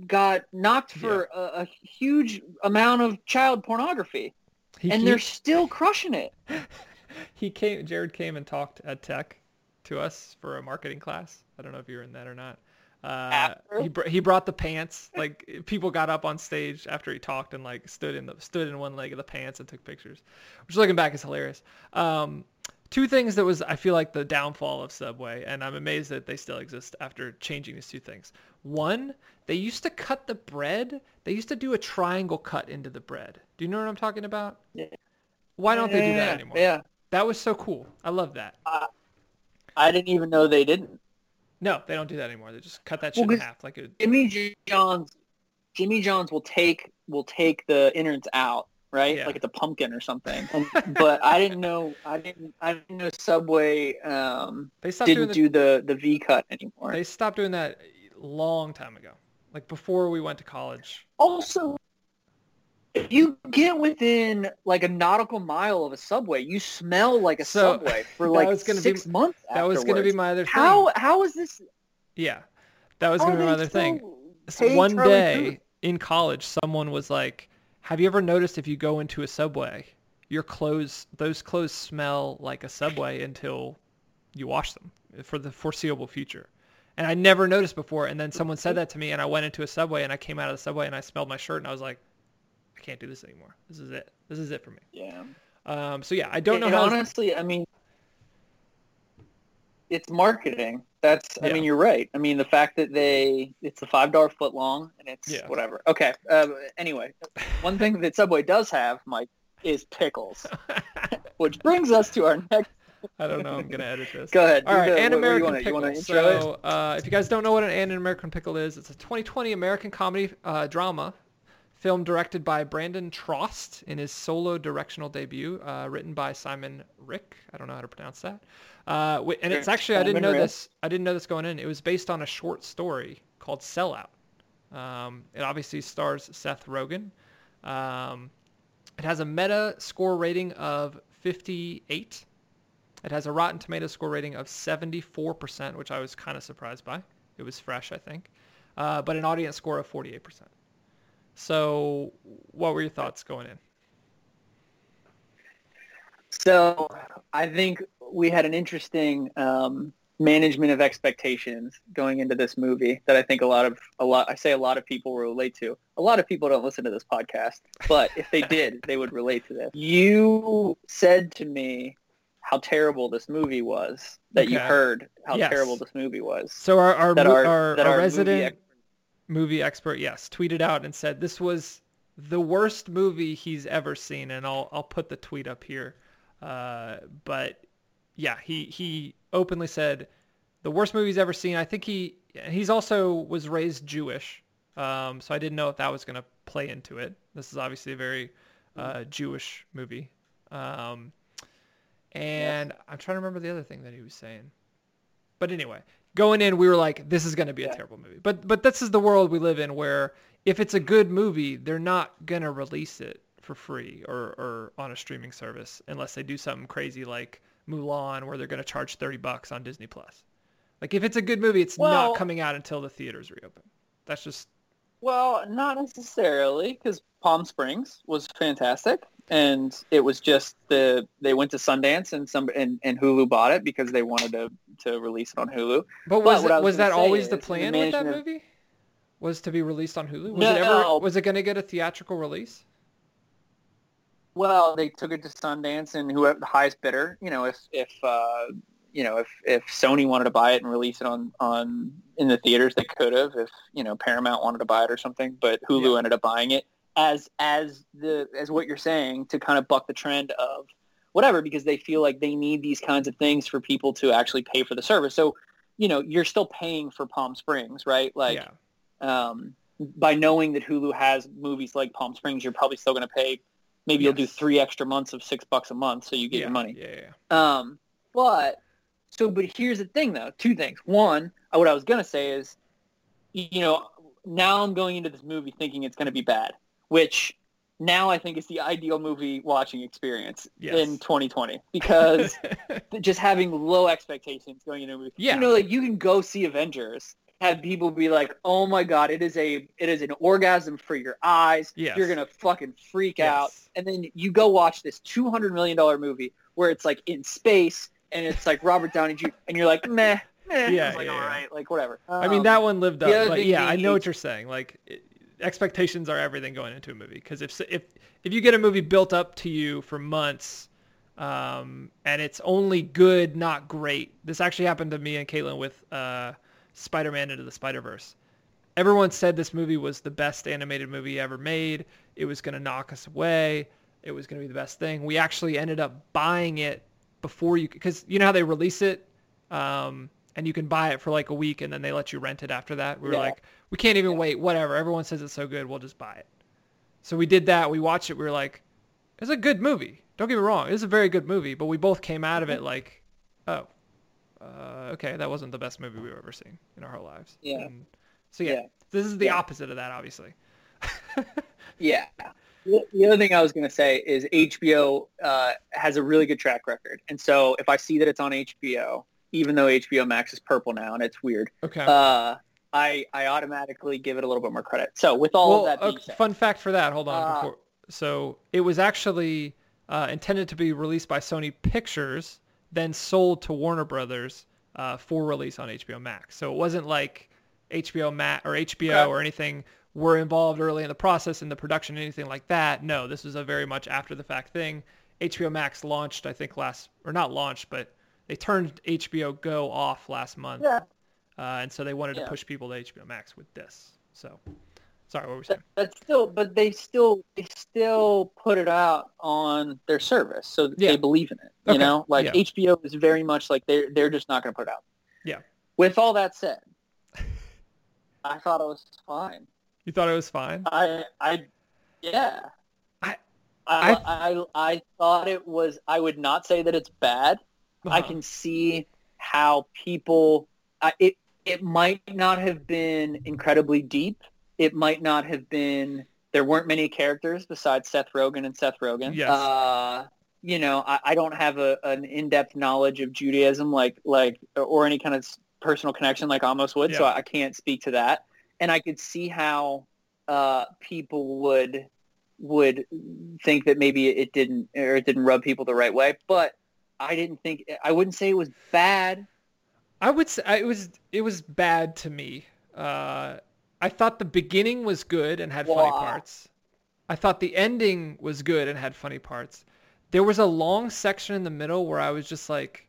got knocked for a, a huge amount of child pornography, He, and he- they're still crushing it. he came. Jared came and talked at Tech to us for a marketing class. I don't know if you were in that or not. Uh, he br- he brought the pants. Like people got up on stage after he talked and like stood in the stood in one leg of the pants and took pictures, which looking back is hilarious. Um, two things that was I feel like the downfall of Subway, and I'm amazed that they still exist after changing these two things. One, they used to cut the bread. They used to do a triangle cut into the bread. Do you know what I'm talking about? Yeah. Why don't they do that anymore? Yeah, That was so cool. I love that. Uh, I didn't even know they didn't. No, they don't do that anymore. They just cut that Well, shit in 'cause- half like a Jimmy John's Jimmy John's will take will take the innards out, right? Yeah. Like it's a pumpkin or something. But I didn't know I didn't I didn't know Subway um, they stopped didn't the, do the the V cut anymore. they stopped doing that a long time ago. Like before we went to college. Also, if you get within like a nautical mile of a Subway, you smell like a So, Subway for like was gonna be- six months. That was going to be my other thing. how how is this? Yeah. That was going to be my other thing. So one day Puth? in college, someone was like, "Have you ever noticed if you go into a Subway, your clothes, those clothes smell like a Subway until you wash them for the foreseeable future?" And I never noticed before. And then someone said that to me, and I went into a Subway, and I came out of the Subway, and I smelled my shirt, and I was like, "I can't do this anymore. This is it. This is it for me." Yeah. Um, so yeah, I don't know And how. honestly, I mean, it's marketing. That's. I Yeah. mean, you're right. I mean, the fact that they it's a five dollar foot long and it's Yeah. whatever. Okay. Uh, anyway, one thing that Subway does have, Mike, is pickles, which brings us to our next. I don't know. I'm gonna edit this. Go ahead. All the- An what- what do American Pickle. You want to so, uh, if you guys don't know what an An American Pickle is, it's a 2020 American comedy uh, drama film directed by Brandon Trost in his solo directional debut, uh, written by Simon Rick. I don't know how to pronounce that. Uh, and it's actually I didn't know this. I didn't know this going in. It was based on a short story called Sellout. Um, it obviously stars Seth Rogen. Um, it has a meta score rating of 58. It has a Rotten Tomato score rating of 74%, which I was kind of surprised by. It was fresh, I think. Uh, but an audience score of 48%. So what were your thoughts going in? So I think we had an interesting um, management of expectations going into this movie that I think a lot of a lot I say a lot of people will relate to. A lot of people don't listen to this podcast, but if they did, they would relate to this. You said to me how terrible this movie was. That you heard how Yes. terrible this movie was. So our our, That our- our, our our movie resident ex- movie expert, yes, tweeted out and said this was the worst movie he's ever seen, and I'll I'll put the tweet up here. Uh, but yeah, he he openly said the worst movie he's ever seen. I think he he's also was raised Jewish, um, so I didn't know if that was going to play into it. This is obviously a very uh, Jewish movie. Um, and I'm trying to remember the other thing that he was saying. But anyway, going in, we were like, this is going to be a terrible movie. But but this is the world we live in, where if it's a good movie, they're not going to release it for free or or on a streaming service unless they do something crazy like Mulan, where they're going to charge 30 bucks on Disney Plus. Like if it's a good movie, it's Well- not coming out until the theaters reopen. That's just Well, not necessarily, because Palm Springs was fantastic, and it was just the they went to Sundance and some and, and Hulu bought it because they wanted to to release it on Hulu. But was it, was was that always the is the plan with that movie? Was to be released on Hulu? Was No. it ever was it going to get a theatrical release? Well, they took it to Sundance, and whoever the highest bidder, you know, if if uh, you know if if Sony wanted to buy it and release it on on in the theaters, they could have. If you know Paramount wanted to buy it or something, but Hulu Yeah. ended up buying it as as the as what you're saying to kind of buck the trend of whatever because they feel like they need these kinds of things for people to actually pay for the service. So, you know, you're still paying for Palm Springs, right? Like yeah. um, by knowing that Hulu has movies like Palm Springs, you're probably still going to pay. Maybe you'll do three extra months of six bucks a month, so you get yeah. your money. Yeah, yeah. Um, but so, but here's the thing, though. Two things. One, uh, what I was going to say is, you know, now I'm going into this movie thinking it's going to be bad, which now I think is the ideal movie watching experience Yes. in 2020 because just having low expectations going into a movie. Yeah. You know, like you can go see Avengers, have people be like, "Oh my god, it is a it is an orgasm for your eyes. Yes. You're gonna fucking freak out." And then you go watch this 200 million dollar movie where it's like in space and it's like Robert Downey Jr. and you're like, "Meh." meh. Yeah, like, yeah, all yeah. like whatever. I mean, Um, that one lived up. But yeah, I know what you're saying. Like it, expectations are everything going into a movie. Because if if if you get a movie built up to you for months, um, and it's only good, not great. This actually happened to me and Caitlin with uh, Spider-Man Into the Spider-Verse. Everyone said this movie was the best animated movie ever made. It was going to knock us away. It was going to be the best thing. We actually ended up buying it before you, because you know how they release it, um, and you can buy it for like a week and then they let you rent it after that. We were Yeah. like, we can't even wait. Whatever. Everyone says it's so good. We'll just buy it. So we did that. We watched it. We were like, it's a good movie. Don't get me wrong. It's a very good movie. But we both came out of it like, oh, uh, okay, that wasn't the best movie we've ever seen in our whole lives. Yeah. And so yeah, Yeah. this is the Yeah. opposite of that, obviously. Yeah. The the other thing I was going to say is HBO uh, has a really good track record. And so if I see that it's on HBO, even though HBO Max is purple now and it's weird, Okay. uh, I, I automatically give it a little bit more credit. So with all well, of that being okay, said, fun fact for that. Hold on. Uh, before, so it was actually uh, intended to be released by Sony Pictures, then sold to Warner Brothers uh, for release on HBO Max. So it wasn't like HBO Max or HBO Okay. or anything were involved early in the process in the production, anything like that. No, this was a very much after the fact thing. HBO Max launched, I think last or not launched, but they turned HBO Go off last month. yeah, Uh, and so they wanted to push people to HBO Max with this. So, sorry, what were we saying? but still, but they still they still put it out on their service, so Yeah. they believe in it. You Okay. know, like Yeah. HBO is very much like they're they're just not going to put it out. Yeah. With all that said, I thought it was fine. You thought it was fine? I I yeah. I- I, I I thought it was I would not say that it's bad. I Uh-huh. can see how people I, it it might not have been incredibly deep. It might not have been there weren't many characters besides Seth Rogen and Seth Rogen. Yes. Uh, you know, I, I don't have a, an in-depth knowledge of Judaism like like or any kind of personal connection like Amos would, so Yeah. I can't speak to that. And I could see how uh, people would would think that maybe it didn't or it didn't rub people the right way, but I didn't think I wouldn't say it was bad. I would say it was it was bad to me. Uh, I thought the beginning was good and had funny parts. I thought the ending was good and had funny parts. There was a long section in the middle where I was just like,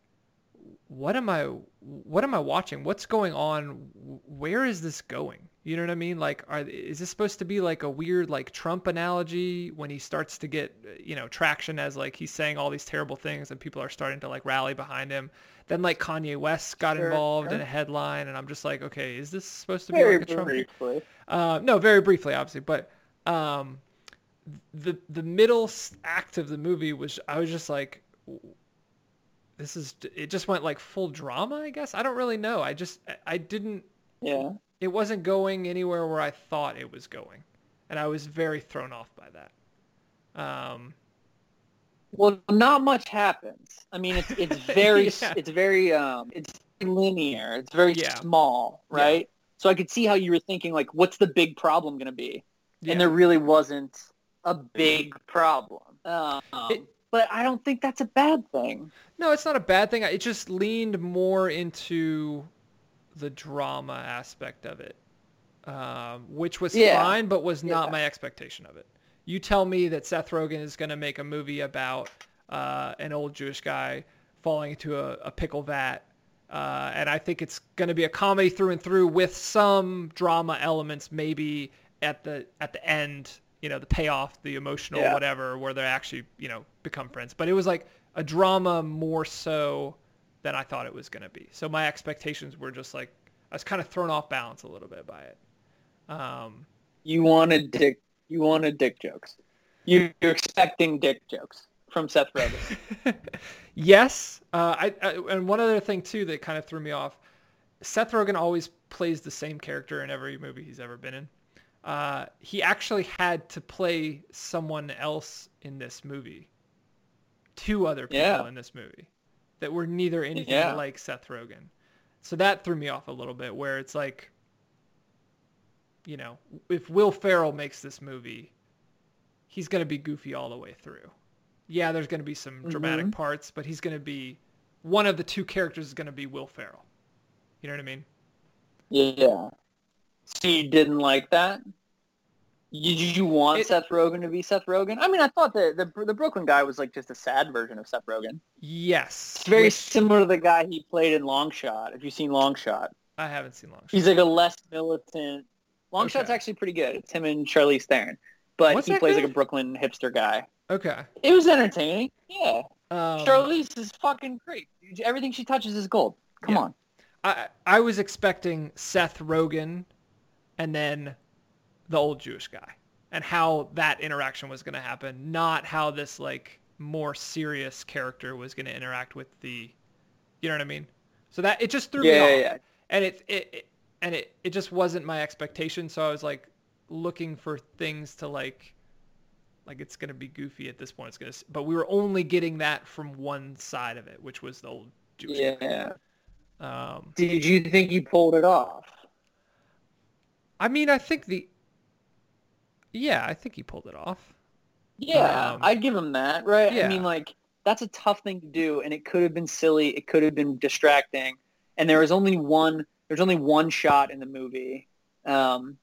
"What am I? What am I watching? What's going on? Where is this going?" You know what I mean? Like, are is this supposed to be like a weird like Trump analogy when he starts to get you know traction as like he's saying all these terrible things and people are starting to like rally behind him? Then like Kanye West got Sure, involved in a headline, and I'm just like, okay, is this supposed to be Very like a Trump? briefly. Uh, no, very briefly, obviously, but um, the the middle act of the movie was I was just like, this is it just went like full drama. I guess I don't really know. I just I didn't. Yeah. It wasn't going anywhere where I thought it was going, and I was very thrown off by that. Um, Well, not much happens. I mean, it's it's very Yeah. it's very um it's linear. It's very Yeah. small, Yeah. right? So I could see how you were thinking like, what's the big problem going to be? yeah. And there really wasn't a big problem. Um, It- but I don't think that's a bad thing. No, it's not a bad thing. It just leaned more into the drama aspect of it, um, which was Yeah. fine, but was not Yeah. my expectation of it. You tell me that Seth Rogen is going to make a movie about uh, an old Jewish guy falling into a, a pickle vat, uh, and I think it's going to be a comedy through and through with some drama elements, maybe at the at the end, you know, the payoff, the emotional Yeah. whatever, where they actually you know become friends. But it was like a drama more so than I thought it was going to be. So my expectations were just like I was kind of thrown off balance a little bit by it. Um, You wanted dick. You wanted dick jokes. You- You're expecting dick jokes from Seth Rogen. yes, uh, I, I and one other thing too that kind of threw me off. Seth Rogen always plays the same character in every movie he's ever been in. Uh, he actually had to play someone else in this movie. Two other people Yeah. in this movie that were neither anything Yeah. like Seth Rogen. So that threw me off a little bit where it's like, you know, if Will Ferrell makes this movie, he's going to be goofy all the way through. Yeah, there's going to be some dramatic Mhm. parts, but he's going to be one of the two characters is going to be Will Ferrell. You know what I mean? yeah. So you didn't like that? Did you want It- Seth Rogen to be Seth Rogen? I mean, I thought the, the the Brooklyn guy was like just a sad version of Seth Rogen. Yes. It's very which- similar to the guy he played in Long Shot. If you've seen Long Shot, I haven't seen Long Shot. he's like a less militant. Long Okay. Shot's actually pretty good. It's him and Charlize Theron, but What's he plays like a Brooklyn hipster guy. Okay. It was entertaining. Yeah, Um, Charlize is fucking great. Everything she touches is gold. Come Yeah. on. I I was expecting Seth Rogen, and then the old Jewish guy, and how that interaction was going to happen, not how this like more serious character was going to interact with the, you know what I mean? So that it just threw me off, yeah, yeah. and it, it it and it it just wasn't my expectation. So I was like looking for things to like. Like it's gonna be goofy at this point. It's gonna, s- but we were only getting that from one side of it, which was the old Jewish guy. Yeah. Um, Did you think he pulled it off? I mean, I think the. Yeah, I think he pulled it off. Yeah, Um, I'd give him that, right? yeah. I mean, like that's a tough thing to do, and it could have been silly. It could have been distracting, and there was only one. There's only one shot in the movie um,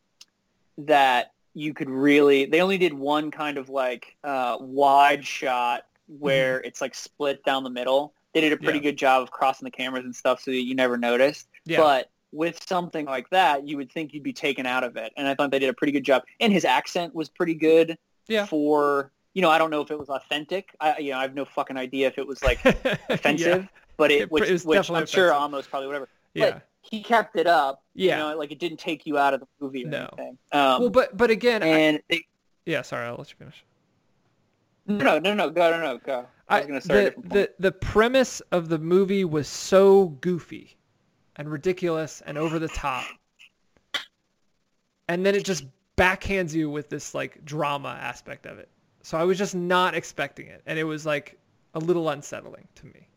that you could really. They only did one kind of like uh, wide shot where it's like split down the middle. They did a pretty Mm-hmm. Yeah. good job of crossing the cameras and stuff, so that you never noticed. Yeah. But with something like that, you would think you'd be taken out of it. And I thought they did a pretty good job. And his accent was pretty good Yeah. for, you know, I don't know if it was authentic. I, you know, I have no fucking idea if it was like offensive, but it, which, it was which I'm sure almost probably whatever. Yeah. But he kept it up. Yeah. You know, like it didn't take you out of the movie or No. anything. Um, well, but but again, I, and they, yeah. Sorry, I'll let you finish. no, no, no, go, no, no, go. I was going to start the, the the premise of the movie was so goofy and ridiculous and over the top, and then it just backhands you with this like drama aspect of it. So I was just not expecting it, and it was like a little unsettling to me.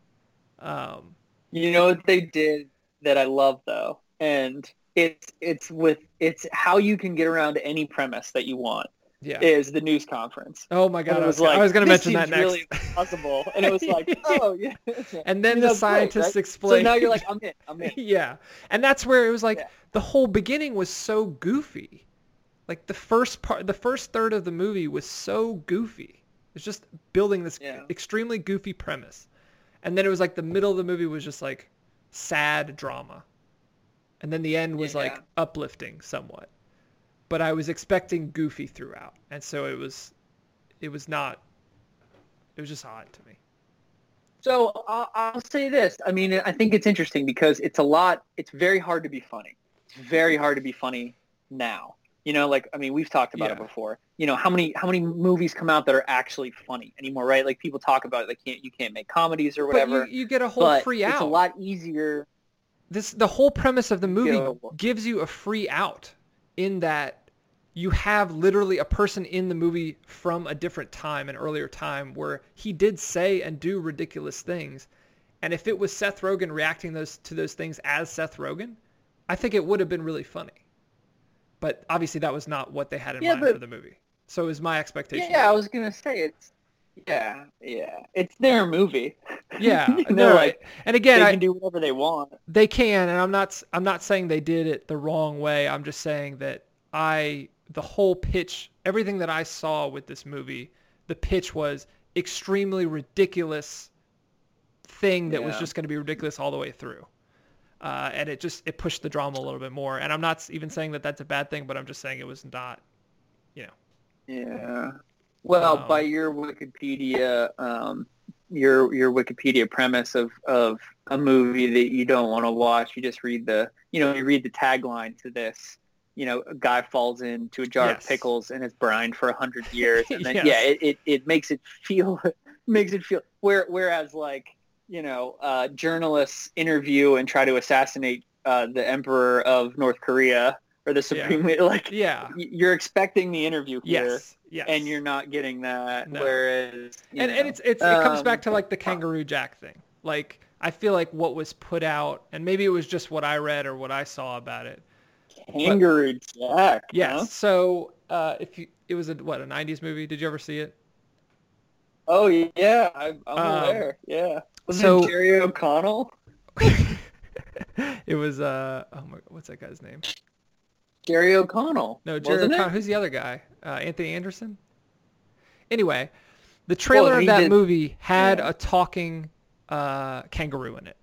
Um, You know what they did that I love though, and it's it's with it's how you can get around any premise that you want yeah. is the news conference. oh my god, I was, like I was gonna mention that next. really possible, and it was like, oh yeah. and then You the know, great, scientists right? explain. So now you're like, I'm in, I'm in. yeah, and that's where it was like Yeah. the whole beginning was so goofy. Like the first part, the first third of the movie was so goofy. It's just building this Yeah. extremely goofy premise, and then it was like the middle of the movie was just like sad drama. and then the end was like Yeah. uplifting somewhat. But I was expecting goofy throughout, and so it was, it was not. It was just odd to me. So I'll, I'll say this. I mean, I think it's interesting because it's a lot. It's very hard to be funny. It's very hard to be funny now. You know, like I mean, we've talked about it before. You know, how many how many movies come out that are actually funny anymore, right? Like people talk about it. They can't you can't make comedies or whatever. But you, you get a whole but free out. it's a lot easier. this the whole premise of the movie Yeah. gives you a free out in that you have literally a person in the movie from a different time an earlier time where he did say and do ridiculous things and if it was Seth Rogen reacting those to those things as Seth Rogen I think it would have been really funny but obviously that was not what they had in Yeah, mind but- for the movie so is my expectation Yeah, I was gonna say it's. Yeah, yeah, it's their movie. yeah You know, no, like, and again they I, can do whatever they want. they can and i'm not i'm not saying they did it the wrong way i'm just saying that i the whole pitch everything that i saw with this movie the pitch was extremely ridiculous thing that was just going to be ridiculous all the way through uh, and it just it pushed the drama a little bit more and i'm not even saying that that's a bad thing but i'm just saying it was not you know Yeah. Well, Um, by your Wikipedia, um, your your Wikipedia premise of of a movie that you don't want to watch, you just read the you know you read the tagline to this. You know, a guy falls into a jar Yes. of pickles and is brined for a hundred years, and then Yes. yeah, it, it, it makes it feel makes it feel where whereas like you know uh, journalists interview and try to assassinate uh, the emperor of North Korea or the supreme leader, like yeah you're expecting the interview here yes yes and you're not getting that. No. Whereas, and, know, and it's, it's it comes um, back to like the kangaroo jack thing like i feel like what was put out and maybe it was just what i read or what i saw about it Kangaroo Jack. Yeah. huh? so uh if you it was a what a 90s movie did you ever see it Oh yeah, I, I'm Um, aware. Yeah. Was so- it Jerry O'Connell? it was uh oh my what's that guy's name Jerry O'Connell. no jerry wasn't it? Who's the other guy uh anthony anderson anyway the trailer Well, of that did- movie had yeah. a talking uh kangaroo in it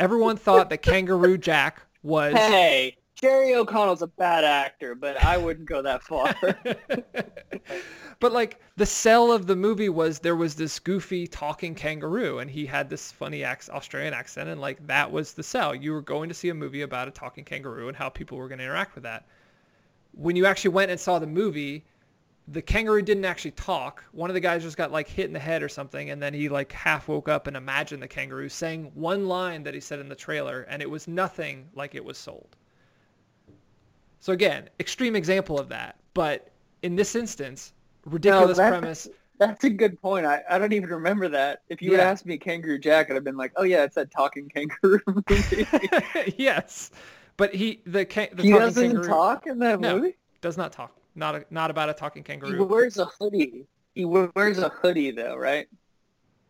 everyone thought that kangaroo jack was Hey, Jerry O'Connell's a bad actor, but I wouldn't go that far. but like the sell of the movie was there was this goofy talking kangaroo and he had this funny Australian accent and like that was the sell. You were going to see a movie about a talking kangaroo and how people were going to interact with that. When you actually went and saw the movie, the kangaroo didn't actually talk. One of the guys just got like hit in the head or something and then he like half woke up and imagined the kangaroo saying one line that he said in the trailer and it was nothing like it was sold. So again, extreme example of that, but in this instance, ridiculous that- premise. That's a good point. I, I don't even remember that. If you had asked me Kangaroo Jack, I'd have been like, oh yeah, it's that talking kangaroo movie. yes, but he the the he doesn't kangaroo talk in that No. movie? does not talk. Not a, not about a talking kangaroo. He wears a hoodie. He wears a hoodie though, right?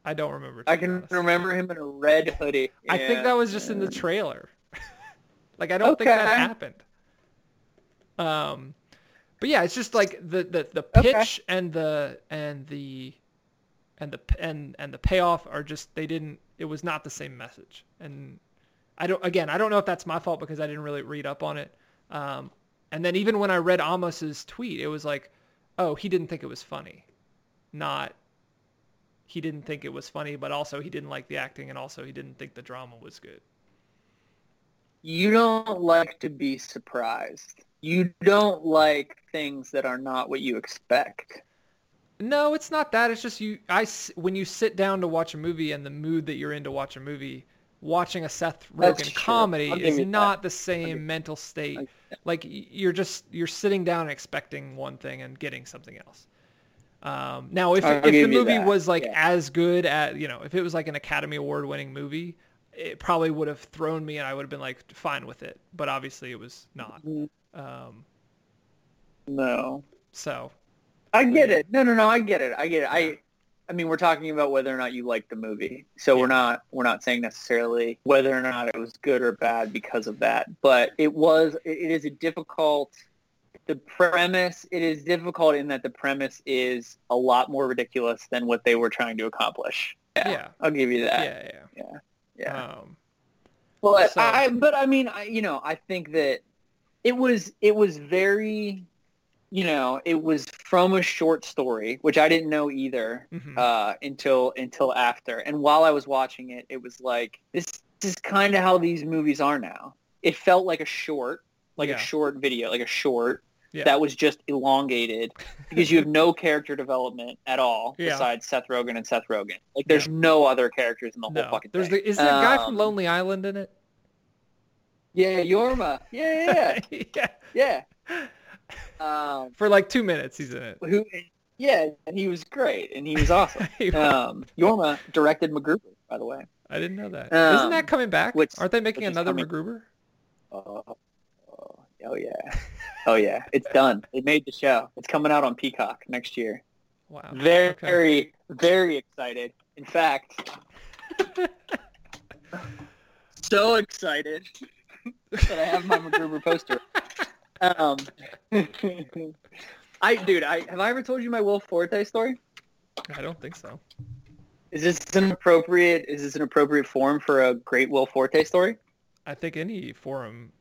I don't remember. I can honest. remember him in a red hoodie. I think that was just in the trailer. like I don't think that happened. Um, but yeah, it's just like the the the Okay. pitch and the and the and the and and the payoff are just they didn't. It was not the same message. And I don't. Again, I don't know if that's my fault because I didn't really read up on it. Um, and then even when I read Amos's tweet, it was like, oh, he didn't think it was funny, not he didn't think it was funny, but also he didn't like the acting, and also he didn't think the drama was good. You don't like to be surprised. You don't like things that are not what you expect. No, it's not that. It's just you. I when you sit down to watch a movie and the mood that you're in to watch a movie, watching a Seth Rogen comedy is you that. not the same mental state. I- Like you're just you're sitting down and expecting one thing and getting something else. Um, now, if I'll if the movie was like yeah. as good at you know, if it was like an Academy Award winning movie, it probably would have thrown me and I would have been like fine with it. But obviously, it was not. Um, No. so I get it. No, no, no. I get it. I get it. I, I mean, we're talking about whether or not you like the movie, so we're not we're not saying necessarily whether or not it was good or bad because of that. But it was. It, is a difficult. The premise. It is difficult in that the premise is a lot more ridiculous than what they were trying to accomplish. yeah, I'll give you that. yeah, yeah. Yeah. Um, But So- I, but I mean, I, you know, I think that it was it was very, you know, it was from a short story, which I didn't know either Mhm. uh, until until after. And while I was watching it, it was like this is kind of how these movies are now. It felt like a short, like Yeah. a short video, like a short Yeah. that was just elongated because you have no character development at all Yeah. besides Seth Rogen and Seth Rogen. Like there's no other characters in the whole no. fucking There's thing. the is there a guy from Um, Lonely Island in it? Yeah, Jorma. Yeah, yeah, yeah. yeah. Um, For like two minutes, he's in it. who? Yeah, and he was great, and he was awesome. um, Jorma directed MacGruber, by the way. I didn't know that. um, not that coming back? which- Aren't they making another coming- MacGruber? Oh, oh, oh yeah, oh yeah. It's done. They made the show. It's coming out on Peacock next year. Wow. Very, Okay. very, very excited. In fact, so excited that I have my MacGruber poster. Um, I, dude, I have I ever told you my Will Forte story? I don't think so. Is this an appropriate? Is this an appropriate form for a great Will Forte story? I think any forum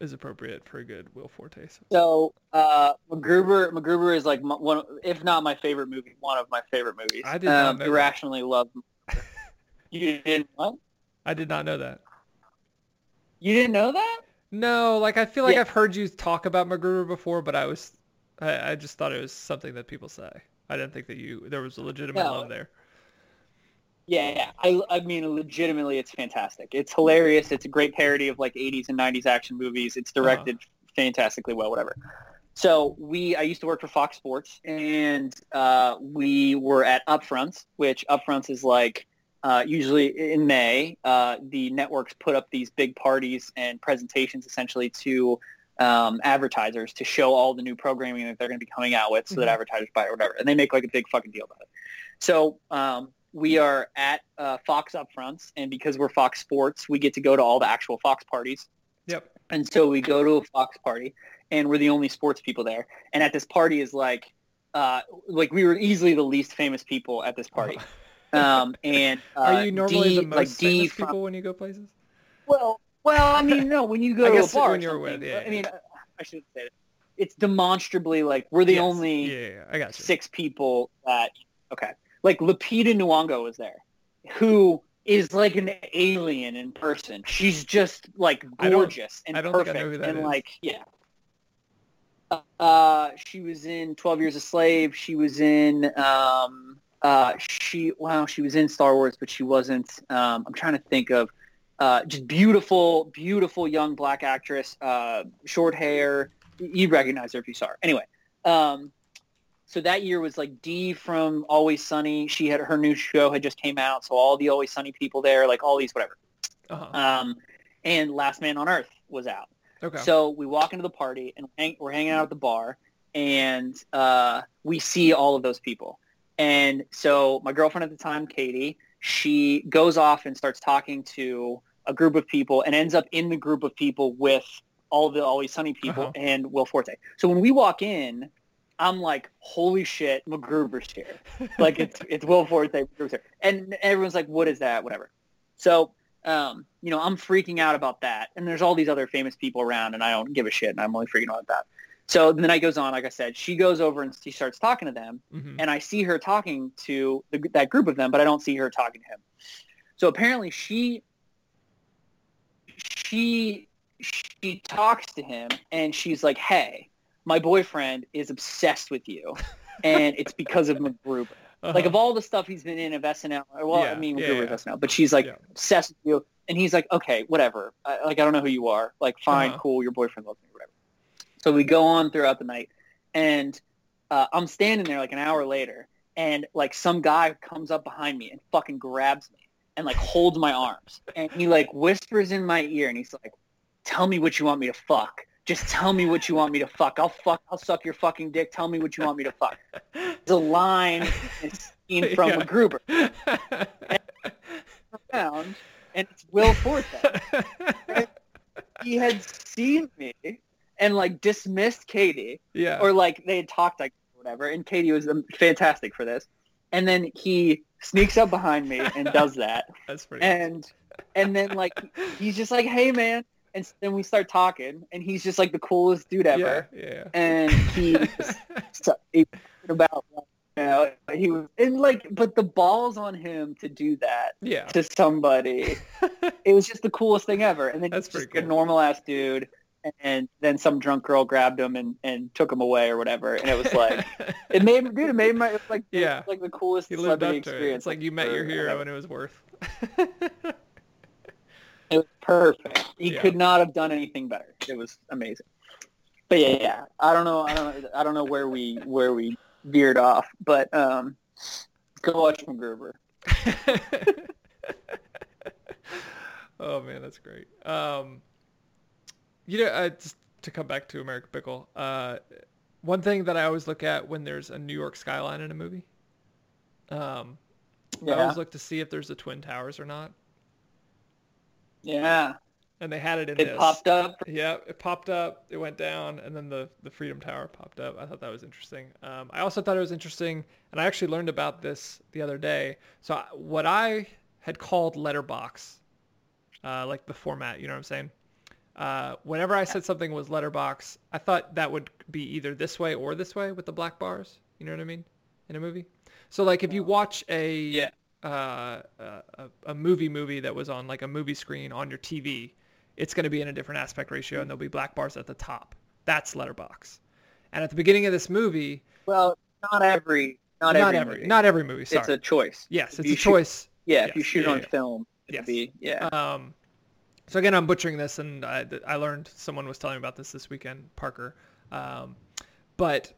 is appropriate for a good Will Forte. So, uh, MacGruber, MacGruber is like my, one, if not my favorite movie, one of my favorite movies. I did not um, know that. irrationally love. you didn't what? I did not know that. You didn't know that? No, like I feel like Yeah. I've heard you talk about MacGruber before, but I was, I, I just thought it was something that people say. I didn't think that you there was a legitimate No. love there. Yeah, yeah. I, I mean, legitimately, it's fantastic. It's hilarious. It's a great parody of like 80s and 90s action movies. It's directed fantastically well, whatever. So we, I used to work for Fox Sports, and uh, we were at Upfronts, which Upfronts is like uh, usually in May. Uh, the networks put up these big parties and presentations, essentially to um, advertisers to show all the new programming that they're going to be coming out with, so that Mhm. advertisers buy it or whatever, and they make like a big fucking deal about it. So um, we are at uh, Fox Upfronts, and because we're Fox Sports, we get to go to all the actual Fox parties. Yep. And so we go to a Fox party, and we're the only sports people there. And at this party is like, uh, like we were easily the least famous people at this party. Um, and uh, Are you normally D, the most like D from, people when you go places? well, well, I mean, no, when you go I to guess a bar, when you're with, yeah, I mean, I shouldn't say that. It's demonstrably like we're the Yes. only Yeah, I got you. six people that okay like Lupita Nyong'o was there who is like an alien in person she's just like gorgeous and I I perfect know who that and is. like yeah uh she was in 12 years a slave she was in um uh she wow she was in Star Wars but she wasn't um I'm trying to think of uh just beautiful beautiful young black actress uh short hair you'd recognize her if you saw her anyway um so that year was like Dee from Always Sunny. She had her new show had just came out, so all the Always Sunny people there, like all these whatever. Uh-huh. Um, and Last Man on Earth was out. Okay. So we walk into the party and hang, we're hanging out at the bar, and uh, we see all of those people. And so my girlfriend at the time, Katie, she goes off and starts talking to a group of people and ends up in the group of people with all the Always Sunny people Uh-huh. and Will Forte. So when we walk in, I'm like, holy shit, MacGruber's here. like it's it's Will Forte, MacGruber's here. And everyone's like, what is that? Whatever. So um, you know, I'm freaking out about that. And there's all these other famous people around and I don't give a shit and I'm only freaking out about that. So the night goes on, like I said, she goes over and she starts talking to them Mhm. and I see her talking to the, that group of them, but I don't see her talking to him. So apparently she she she talks to him and she's like, "Hey, my boyfriend is obsessed with you, and it's because of MacGruber. Uh-huh. Like of all the stuff he's been in of SNL, or, well, Yeah, I mean yeah, MacGruber's yeah. SNL, but she's like Yeah. obsessed with you." And he's like, "Okay, whatever. I, like I don't know who you are. Like fine, Uh-huh. cool. Your boyfriend loves me, whatever." So we go on throughout the night, and uh, I'm standing there like an hour later, and like some guy comes up behind me and fucking grabs me and like holds my arms, and he like whispers in my ear, and he's like, "Tell me what you want me to fuck. Just tell me what you want me to fuck. I'll fuck. I'll suck your fucking dick. Tell me what you want me to fuck." It's a line scene from Yeah. MacGruber around, and it's Will Forte he had seen me and like dismissed Katie, yeah. or like they had talked like whatever, and Katie was um, fantastic for this. And then he sneaks up behind me and does that. That's pretty. And and then like he's just like, "Hey man," and then we start talking, and he's just like the coolest dude ever. yeah. And he about you know he was and like, but the balls on him to do that Yeah. to somebody, it was just the coolest thing ever. And then That's he's just pretty a normal ass dude. And then some drunk girl grabbed him and, and took him away or whatever, and it was like it made dude, it made my it was like the, Yeah. like the coolest he lived up to it. experience. It's like you met your hero and it was worth. It was perfect. He Yeah. could not have done anything better. It was amazing. But yeah, yeah. I don't know. I don't. I don't know where we where we veered off. But um, go watch MacGruber. oh man, that's great. Um, you know, uh, just to come back to American Pickle, uh, one thing that I always look at when there's a New York skyline in a movie, um, I always look to see if there's the Twin Towers or not, Yeah. and they had it in It this. popped up. Yeah, it popped up, it went down, and then the, the Freedom Tower popped up. I thought that was interesting. Um, I also thought it was interesting, and I actually learned about this the other day. So I- what I had called letterbox, uh, like the format, you know what I'm saying? Uh, whenever I said something was letterbox, I thought that would be either this way or this way with the black bars. You know what I mean? In a movie. So like if you watch a Yeah. uh, a, a- movie movie that was on like a movie screen on your TV, it's going to be in a different aspect ratio and there'll be black bars at the top. That's letterbox. And at the beginning of this movie, Well, not every. Not, not, every. every, movie. not every movie. Sorry. It's a choice. yes, if it's a shoot- choice. Yeah, if you shoot yeah, on yeah. film, it'd Yes. be yeah. Um, so again, I'm butchering this, and I, I learned someone was telling me about this this weekend, Parker. Um, but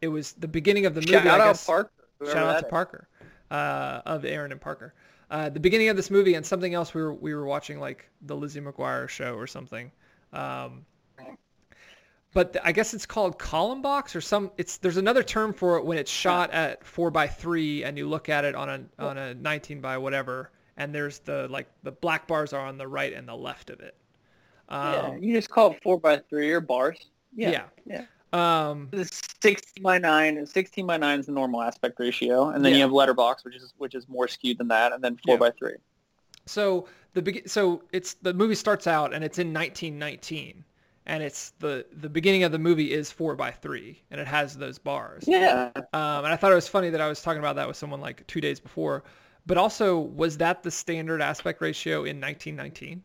it was the beginning of the movie. Shout I out guess, Parker. Shout out to is. Parker, uh, of Aaron and Parker. Uh, the beginning of this movie and something else we were we were watching like the Lizzie McGuire show or something. Um, but th- I guess it's called column box or some. It's there's another term for it when it's shot at four by three and you look at it on a on a 19 by whatever, and there's the like the black bars are on the right and the left of it. yeah, Um, you just call it four by three or bars. Yeah. yeah. yeah. Um, The 16 by 9 16 by 9 is the normal aspect ratio and then Yeah. you have letterbox which is which is more skewed than that and then 4 Yeah. by 3 So the so it's the movie starts out and it's in 1919 and it's the the beginning of the movie is four by three and it has those bars. yeah Um, and I thought it was funny that I was talking about that with someone like two days before. But also, was that the standard aspect ratio in 1919?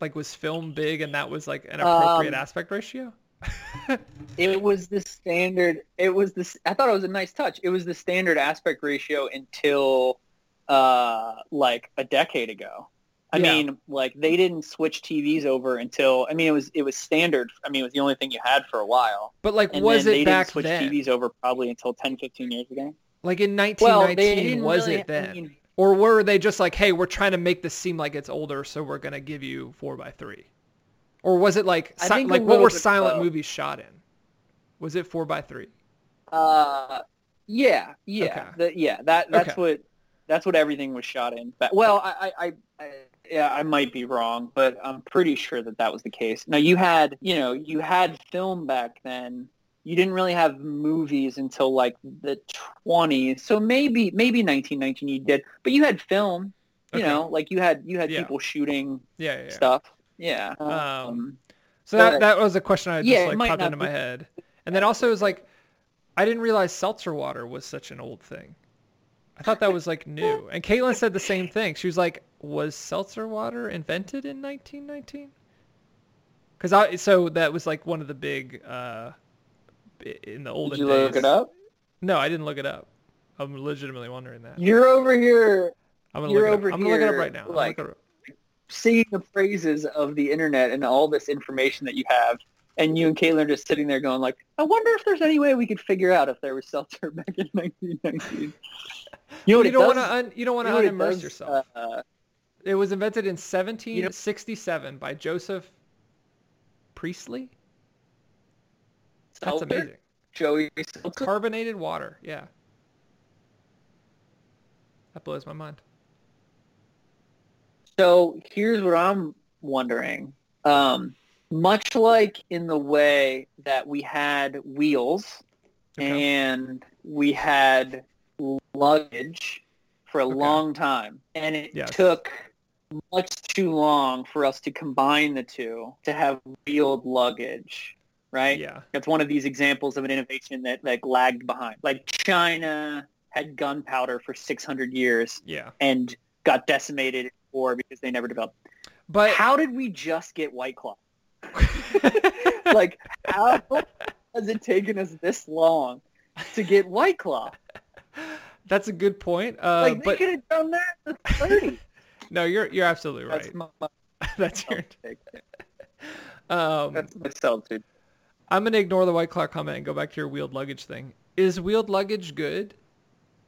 Like, was film big and that was like an appropriate Um, aspect ratio? it was the standard it was this i thought it was a nice touch it was the standard aspect ratio until uh like a decade ago i Yeah. mean like they didn't switch tvs over until i mean it was it was standard i mean it was the only thing you had for a while But like, and was it they back didn't switch then? tvs over probably until 10 15 years ago Like in 1919, they didn't was really, it then? Mean, or were they just like, hey, we're trying to make this seem like it's older, so we're gonna give you four by three? Or was it like si- like what were silent movies shot in? Was it four by three? Uh, yeah, yeah, Okay. the, yeah. That that's Okay. what that's what everything was shot in. But, well, I, I, I, I, yeah, I might be wrong, but I'm pretty sure that that was the case. Now you had, you know, you had film back then. You didn't really have movies until like the 20s, so maybe maybe 1919 you did, but you had film. You Okay. know, like you had you had Yeah. people shooting Yeah, yeah. yeah. stuff. Yeah. Um, So that that was a question I just Yeah, like popped into my be- head. And then also it was like I didn't realize seltzer water was such an old thing. I thought that was like new. And Caitlin said the same thing. She was like, "Was seltzer water invented in 1919?" Because I so that was like one of the big uh, in the olden did you days. look it up? No, I didn't look it up. I'm legitimately wondering that. You're over here I'm gonna you're look it up. I'm gonna look it up right now. Like- look it up. singing the praises of the internet and all this information that you have, and you and Caitlin are just sitting there going like, I wonder if there's any way we could figure out if there was seltzer back in 1919. You know you don't want to un, you don't want You to know what it unimmerse yourself. Uh, It was invented in 1767 by Joseph Priestley. That's seltzer? amazing. Joey seltzer? Carbonated water. Yeah. That blows my mind. So here's what I'm wondering. Um, much like in the way that we had wheels Okay. and we had luggage for a Okay. long time, and it Yes. took much too long for us to combine the two to have wheeled luggage, right? Yeah. That's one of these examples of an innovation that like lagged behind. Like China had gunpowder for 600 years Yeah. and got decimated in war because they never developed. But How did we just get White Claw? like, how has it taken us this long to get White Claw? that's a good point. Uh, Like, they but could have done that in the 30s. no, you're you're absolutely right. That's my, my That's your. take. Um, That's my solitude. I'm gonna ignore the white claw comment and go back to your wheeled luggage thing. Is wheeled luggage good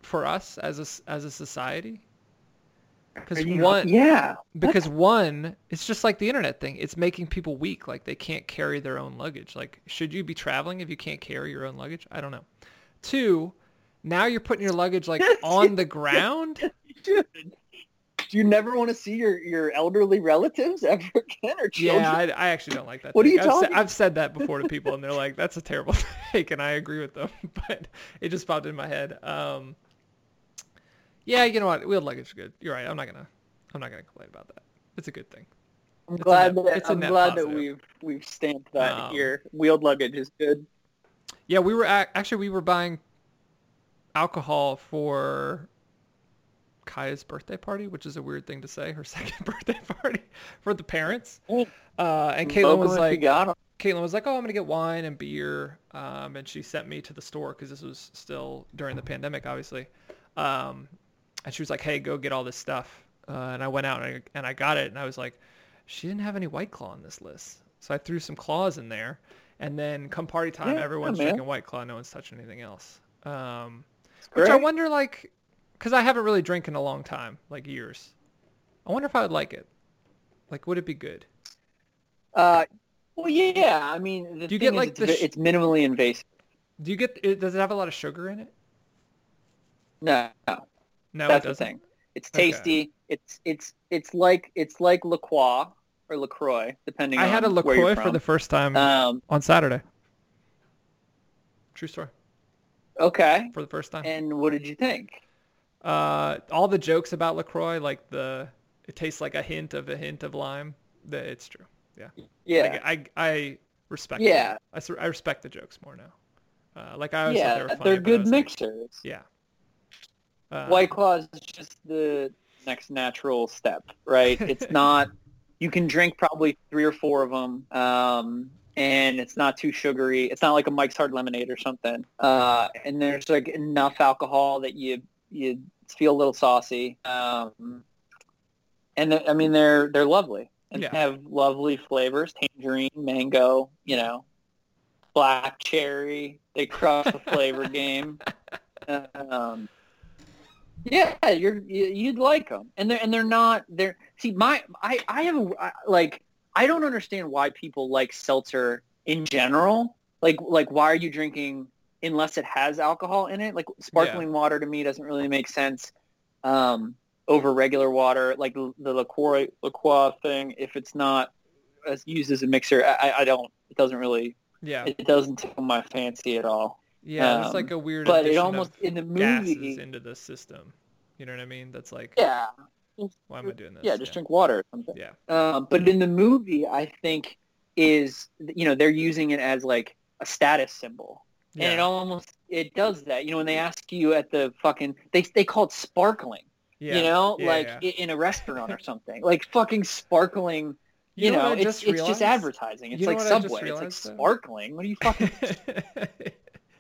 for us as a as a society? Because you- one, yeah. because one, it's just like the internet thing. It's making people weak, like they can't carry their own luggage. Like, should you be traveling if you can't carry your own luggage? I don't know. Two, now you're putting your luggage like on the ground. Dude, do you never want to see your, your elderly relatives ever again or children? Yeah, I, I actually don't like that. What are you I've, said, talking- I've said that before to people, and they're like, "That's a terrible take," and I agree with them. But it just popped in my head. Um, yeah, you know what? Wheeled luggage is good. You're right. I'm not gonna. I'm not gonna complain about that. It's a good thing. I'm It's glad net- that I'm glad that we've we've stamped that Um, here. Wheeled luggage is good. Yeah, we were ac- actually we were buying alcohol for Kaya's birthday party, which is a weird thing to say. Her second birthday party for the parents. Oh. Uh, and Smoke Caitlin 'em was like, got 'em. Caitlin was like, "Oh, I'm gonna get wine and beer," um, and she sent me to the store because this was still during the pandemic, obviously. Um, and she was like, "Hey, go get all this stuff." Uh, and I went out and I, and I got it, and I was like, "She didn't have any White Claw on this list," so I threw some claws in there. And then come party time, Yeah, everyone's man. drinking White Claw, no one's touching anything else. Um, which I wonder, like, because I haven't really drank in a long time, like years. I wonder if I would like it. Like, would it be good? Uh, well, yeah. I mean, the Do you get, like, it's, the sh- it's minimally invasive. Do you get? It, does it have a lot of sugar in it? No, No, no that's it the doesn't. thing. It's Okay. tasty. It's it's it's like it's like La Croix or Lacroix, depending. I had a Lacroix for the first time Um. on Saturday. True story. Okay. For the first time. And what did you think? Uh, all the jokes about Lacroix, like the it tastes like a hint of a hint of lime. That it's true. Yeah. Yeah. Like, I I respect. Yeah. I, I, respect the jokes more now. Uh, like I always thought they yeah, were funny, they're good was like, mixers. yeah. Uh, White Claw is just the next natural step, right? It's not. You can drink probably three or four of them, um, and it's not too sugary. It's not like a Mike's Hard Lemonade or something. Uh, and there's like enough alcohol that you you feel a little saucy. Um, and I mean they're they're lovely and Yeah. have lovely flavors: tangerine, mango, you know, black cherry. They crush the flavor game. Um, yeah, you're you, you'd like them, and they're and they're not. They're see my I I have a I- like I don't understand why people like seltzer in general. Like like why are you drinking unless it has alcohol in it? Like sparkling water to me doesn't really make sense. Um, over regular water, like the LaCroix, thing, if it's not as used as a mixer, I, I- don't. It doesn't really. Yeah. It doesn't tickle my fancy at all. Yeah. It's um, like a weird. But it almost in the movie. into the system. You know what I mean? That's like. Yeah. Why am I doing this? Yeah, just drink water or something. Yeah. Um, but in the movie, I think is you know they're using it as like a status symbol, and it almost it does that. You know, when they ask you at the fucking they they call it sparkling. Yeah. You know, Yeah, like yeah. in a restaurant or something, like fucking sparkling. You, know know, it's just it's just advertising. It's You like what I just Subway. It's like realized, though? sparkling. What are you fucking?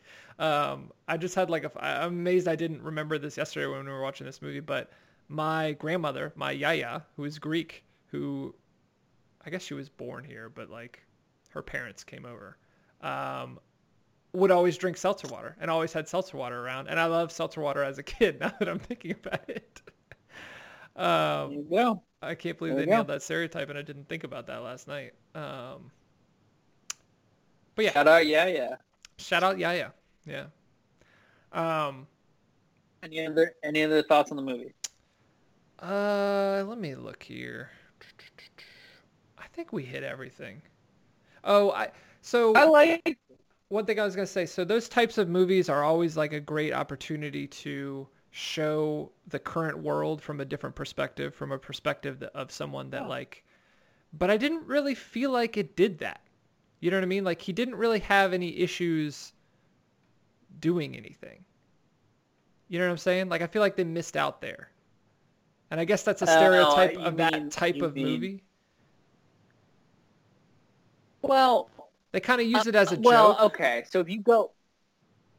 um, I just had like a. I'm amazed I didn't remember this yesterday when we were watching this movie, but my grandmother, my yaya, who is Greek, who I guess she was born here, but like her parents came over, um, would always drink seltzer water and always had seltzer water around. And I love seltzer water as a kid. Now that I'm thinking about it, um, go. I can't believe There they you go. nailed that stereotype, and I didn't think about that last night. Um, but yeah, Shout out, yeah, yeah. Shout out Yaya. Yeah. Um Any other any other thoughts on the movie? uh let me look here. I think we hit everything. Oh, I so I like. One thing I was going to say, so those types of movies are always like a great opportunity to show the current world from a different perspective, from a perspective of someone that Yeah. like, but I didn't really feel like it did that. You know what I mean? Like he didn't really have any issues doing anything. You know what I'm saying? Like I feel like they missed out there. And I guess that's a uh, stereotype you of mean- that type of mean- movie. Well, They kind of use it as a Uh, well, joke. okay. So if you go,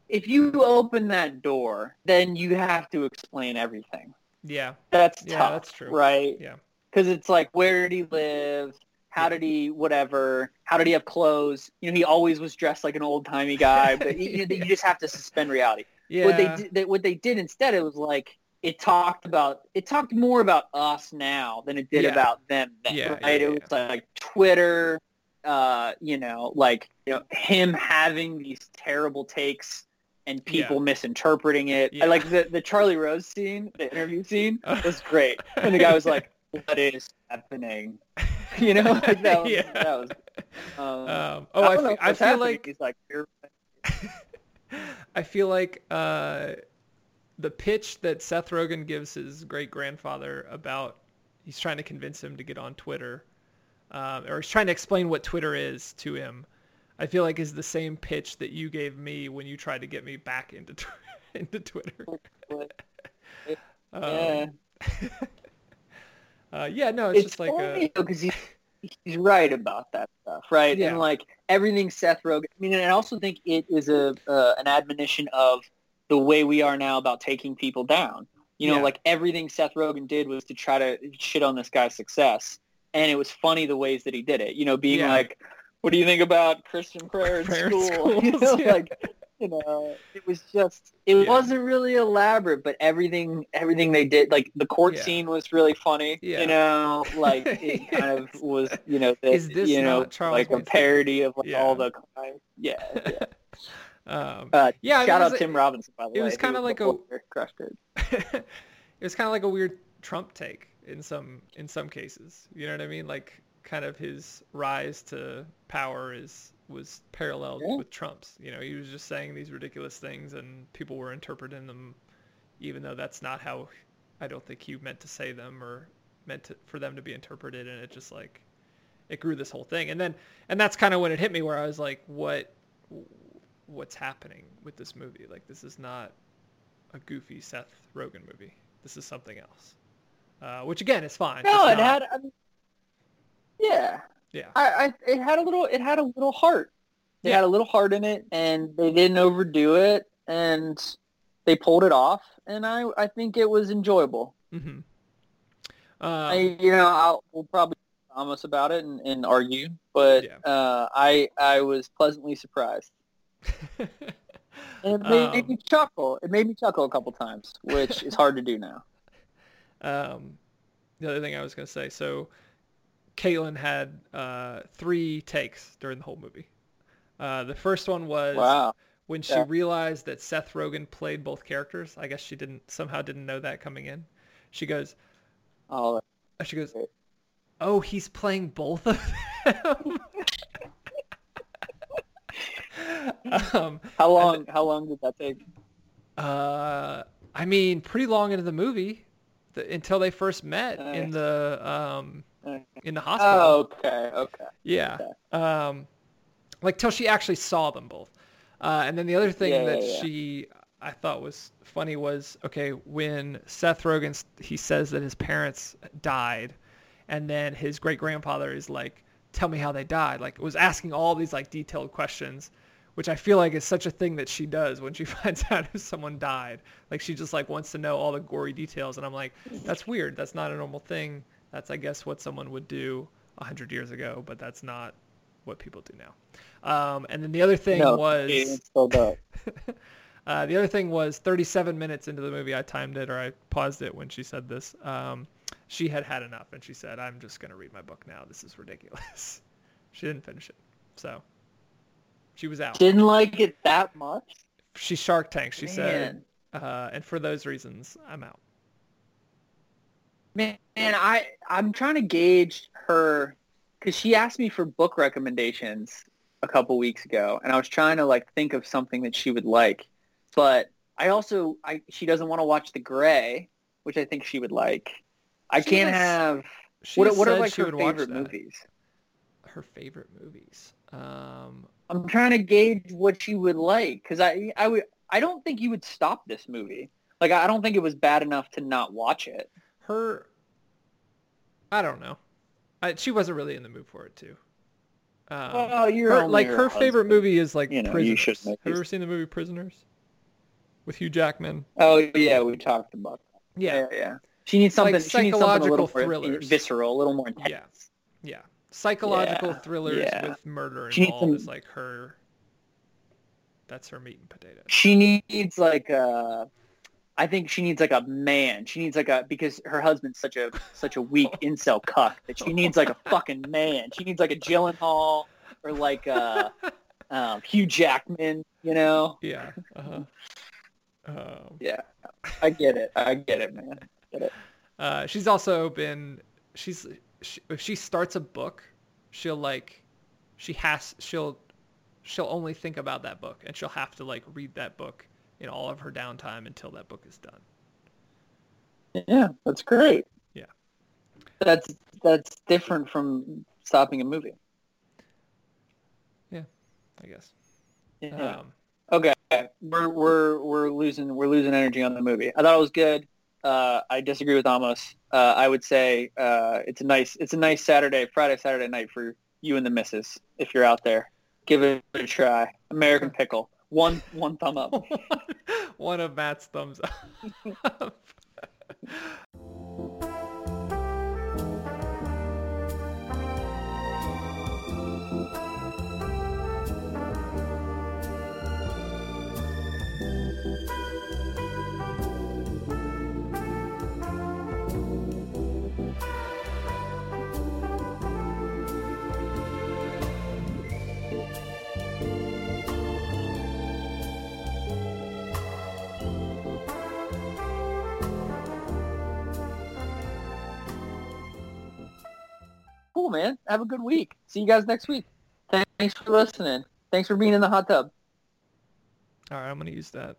if you open that door, then you have to explain everything. Yeah. That's Yeah, tough, that's true. right? Yeah. Because it's like, where did he live? How did he, whatever? How did he have clothes? You know, he always was dressed like an old timey guy, but you, you- you just have to suspend reality. Yeah. What they did, they, what they did instead, it was like it talked about, it talked more about us now than it did Yeah. about them. Then, Yeah, right? yeah, it was like Twitter, uh, you know, like you know, him having these terrible takes and people misinterpreting it. Yeah. I like the the Charlie Rose scene, the interview scene was great. And the guy was like, "What is happening?" You know, like that was, Yeah. that was um, Um, oh, I, don't fe- I feel happening. like he's like, I feel like uh, the pitch that Seth Rogen gives his great grandfather about he's trying to convince him to get on Twitter, um, or he's trying to explain what Twitter is to him. I feel like is the same pitch that you gave me when you tried to get me back into tw- into Twitter. Um, yeah." uh, yeah, no, it's, it's just like funny a, because he's, he's right about that stuff, right? Yeah. And like everything Seth Rogen. I mean, and I also think it is a uh, an admonition of the way we are now about taking people down. You know, Yeah. like everything Seth Rogen did was to try to shit on this guy's success, and it was funny the ways that he did it. You know, being Yeah. like, "What do you think about Christian prayer in Prayer school?" you know, yeah. like you know, it was just it Yeah. wasn't really elaborate, but everything everything they did, like the court scene was really funny. You know, like it kind of was, you know, the, Is this you know, Charles like a Manson? parody of like all the crimes. Yeah. yeah. um, Uh, yeah. Shout out was- Tim Robinson by the it way. was He kinda like a- crushed it. it was kind of like a weird Trump take in some in some cases. You know what I mean? Like kind of his rise to power is was paralleled Yeah. with Trump's. You know, he was just saying these ridiculous things and people were interpreting them even though that's not how I don't think he meant to say them or meant to, for them to be interpreted and it just like it grew this whole thing. And then and that's kind of when it hit me where I was like what what's happening with this movie? Like this is not a goofy Seth Rogen movie. This is something else. Uh, which again is fine. No, It's it not- had. I mean, yeah, yeah. I, I, it had a little, it had a little heart. It Yeah. had a little heart in it, and they didn't overdo it, and they pulled it off, and I, I think it was enjoyable. hmm I, you know, I'll, we'll probably promise about it and, and argue, but Yeah. uh, I, I was pleasantly surprised. And it made, made Um, me chuckle. It made me chuckle a couple times, which is hard to do now. Um, the other thing I was gonna say. So, Caitlin had uh, three takes during the whole movie. Uh, the first one was Wow. when she Yeah. realized that Seth Rogen played both characters. I guess she didn't somehow didn't know that coming in. She goes, Oh, she goes, oh, he's playing both of them. um, how long? How long did that take? Uh, I mean, pretty long into the movie, the, until they first met in the um Okay. in the hospital. Oh, okay, okay. yeah. okay. Um, like till she actually saw them both. Uh, and then the other thing Yeah, that yeah, yeah. she I thought was funny was okay when Seth Rogen he says that his parents died, and then his great grandfather is like, "Tell me how they died." Like was asking all these like detailed questions, which I feel like is such a thing that she does when she finds out if someone died. Like she just like wants to know all the gory details, and I'm like, that's weird. That's not a normal thing. That's I guess what someone would do a hundred years ago, but that's not what people do now. Um, and then the other thing no, was it's still dope. uh, the other thing was 37 minutes into the movie, I timed it or I paused it when she said this. Um, she had had enough and she said, I'm just going to read my book now. This is ridiculous. she didn't finish it. So she was out. Didn't like it that much. She Shark Tank, she said. Uh, and for those reasons, I'm out. Man, I I'm trying to gauge her because she asked me for book recommendations a couple weeks ago, and I was trying to like think of something that she would like, but I also I she doesn't want to watch The Grey, which I think she would like. I She can't has- have. She What, what are like her favorite movies? Her favorite movies. Um, I'm trying to gauge what she would like because I I would I don't think you would stop this movie. Like I don't think it was bad enough to not watch it. her, I don't know. I, she wasn't really in the mood for it too. Um, well, you're her, like her her favorite movie is like You know, Prisoners. make Have you ever seen the movie Prisoners? With Hugh Jackman. Oh yeah, we talked about. That. Yeah, yeah, yeah. She needs something. Like she needs something a little psychological more thrillers. visceral, a little more intense. Yeah. yeah. Psychological Yeah, thrillers yeah. with murder involved is like her. That's her meat and potatoes. She needs like a. I think she needs like a man. She needs like a because her husband's such a such a weak incel cuck that she needs like a fucking man. She needs like a Gyllenhaal or like a um, Hugh Jackman. You know? Yeah. Uh-huh. Um, Yeah, I get it. I get it, man. Uh, she's also been she's she, if she starts a book, she'll like she has she'll she'll only think about that book and she'll have to like read that book in all of her downtime until that book is done. Yeah, that's great. Yeah. That's that's different from stopping a movie. Yeah, I guess. Yeah. Um, Okay, we're we're we're losing we're losing energy on the movie. I thought it was good. Uh, I disagree with Amos. Uh, I would say uh, it's a nice it's a nice Saturday Friday Saturday night for you and the missus if you're out there. Give it a try. American Pickle. One one thumb up. one of Matt's thumbs up. Cool, man. Have a good week. See you guys next week. Thanks for listening. Thanks for being in the hot tub. All right, I'm gonna use that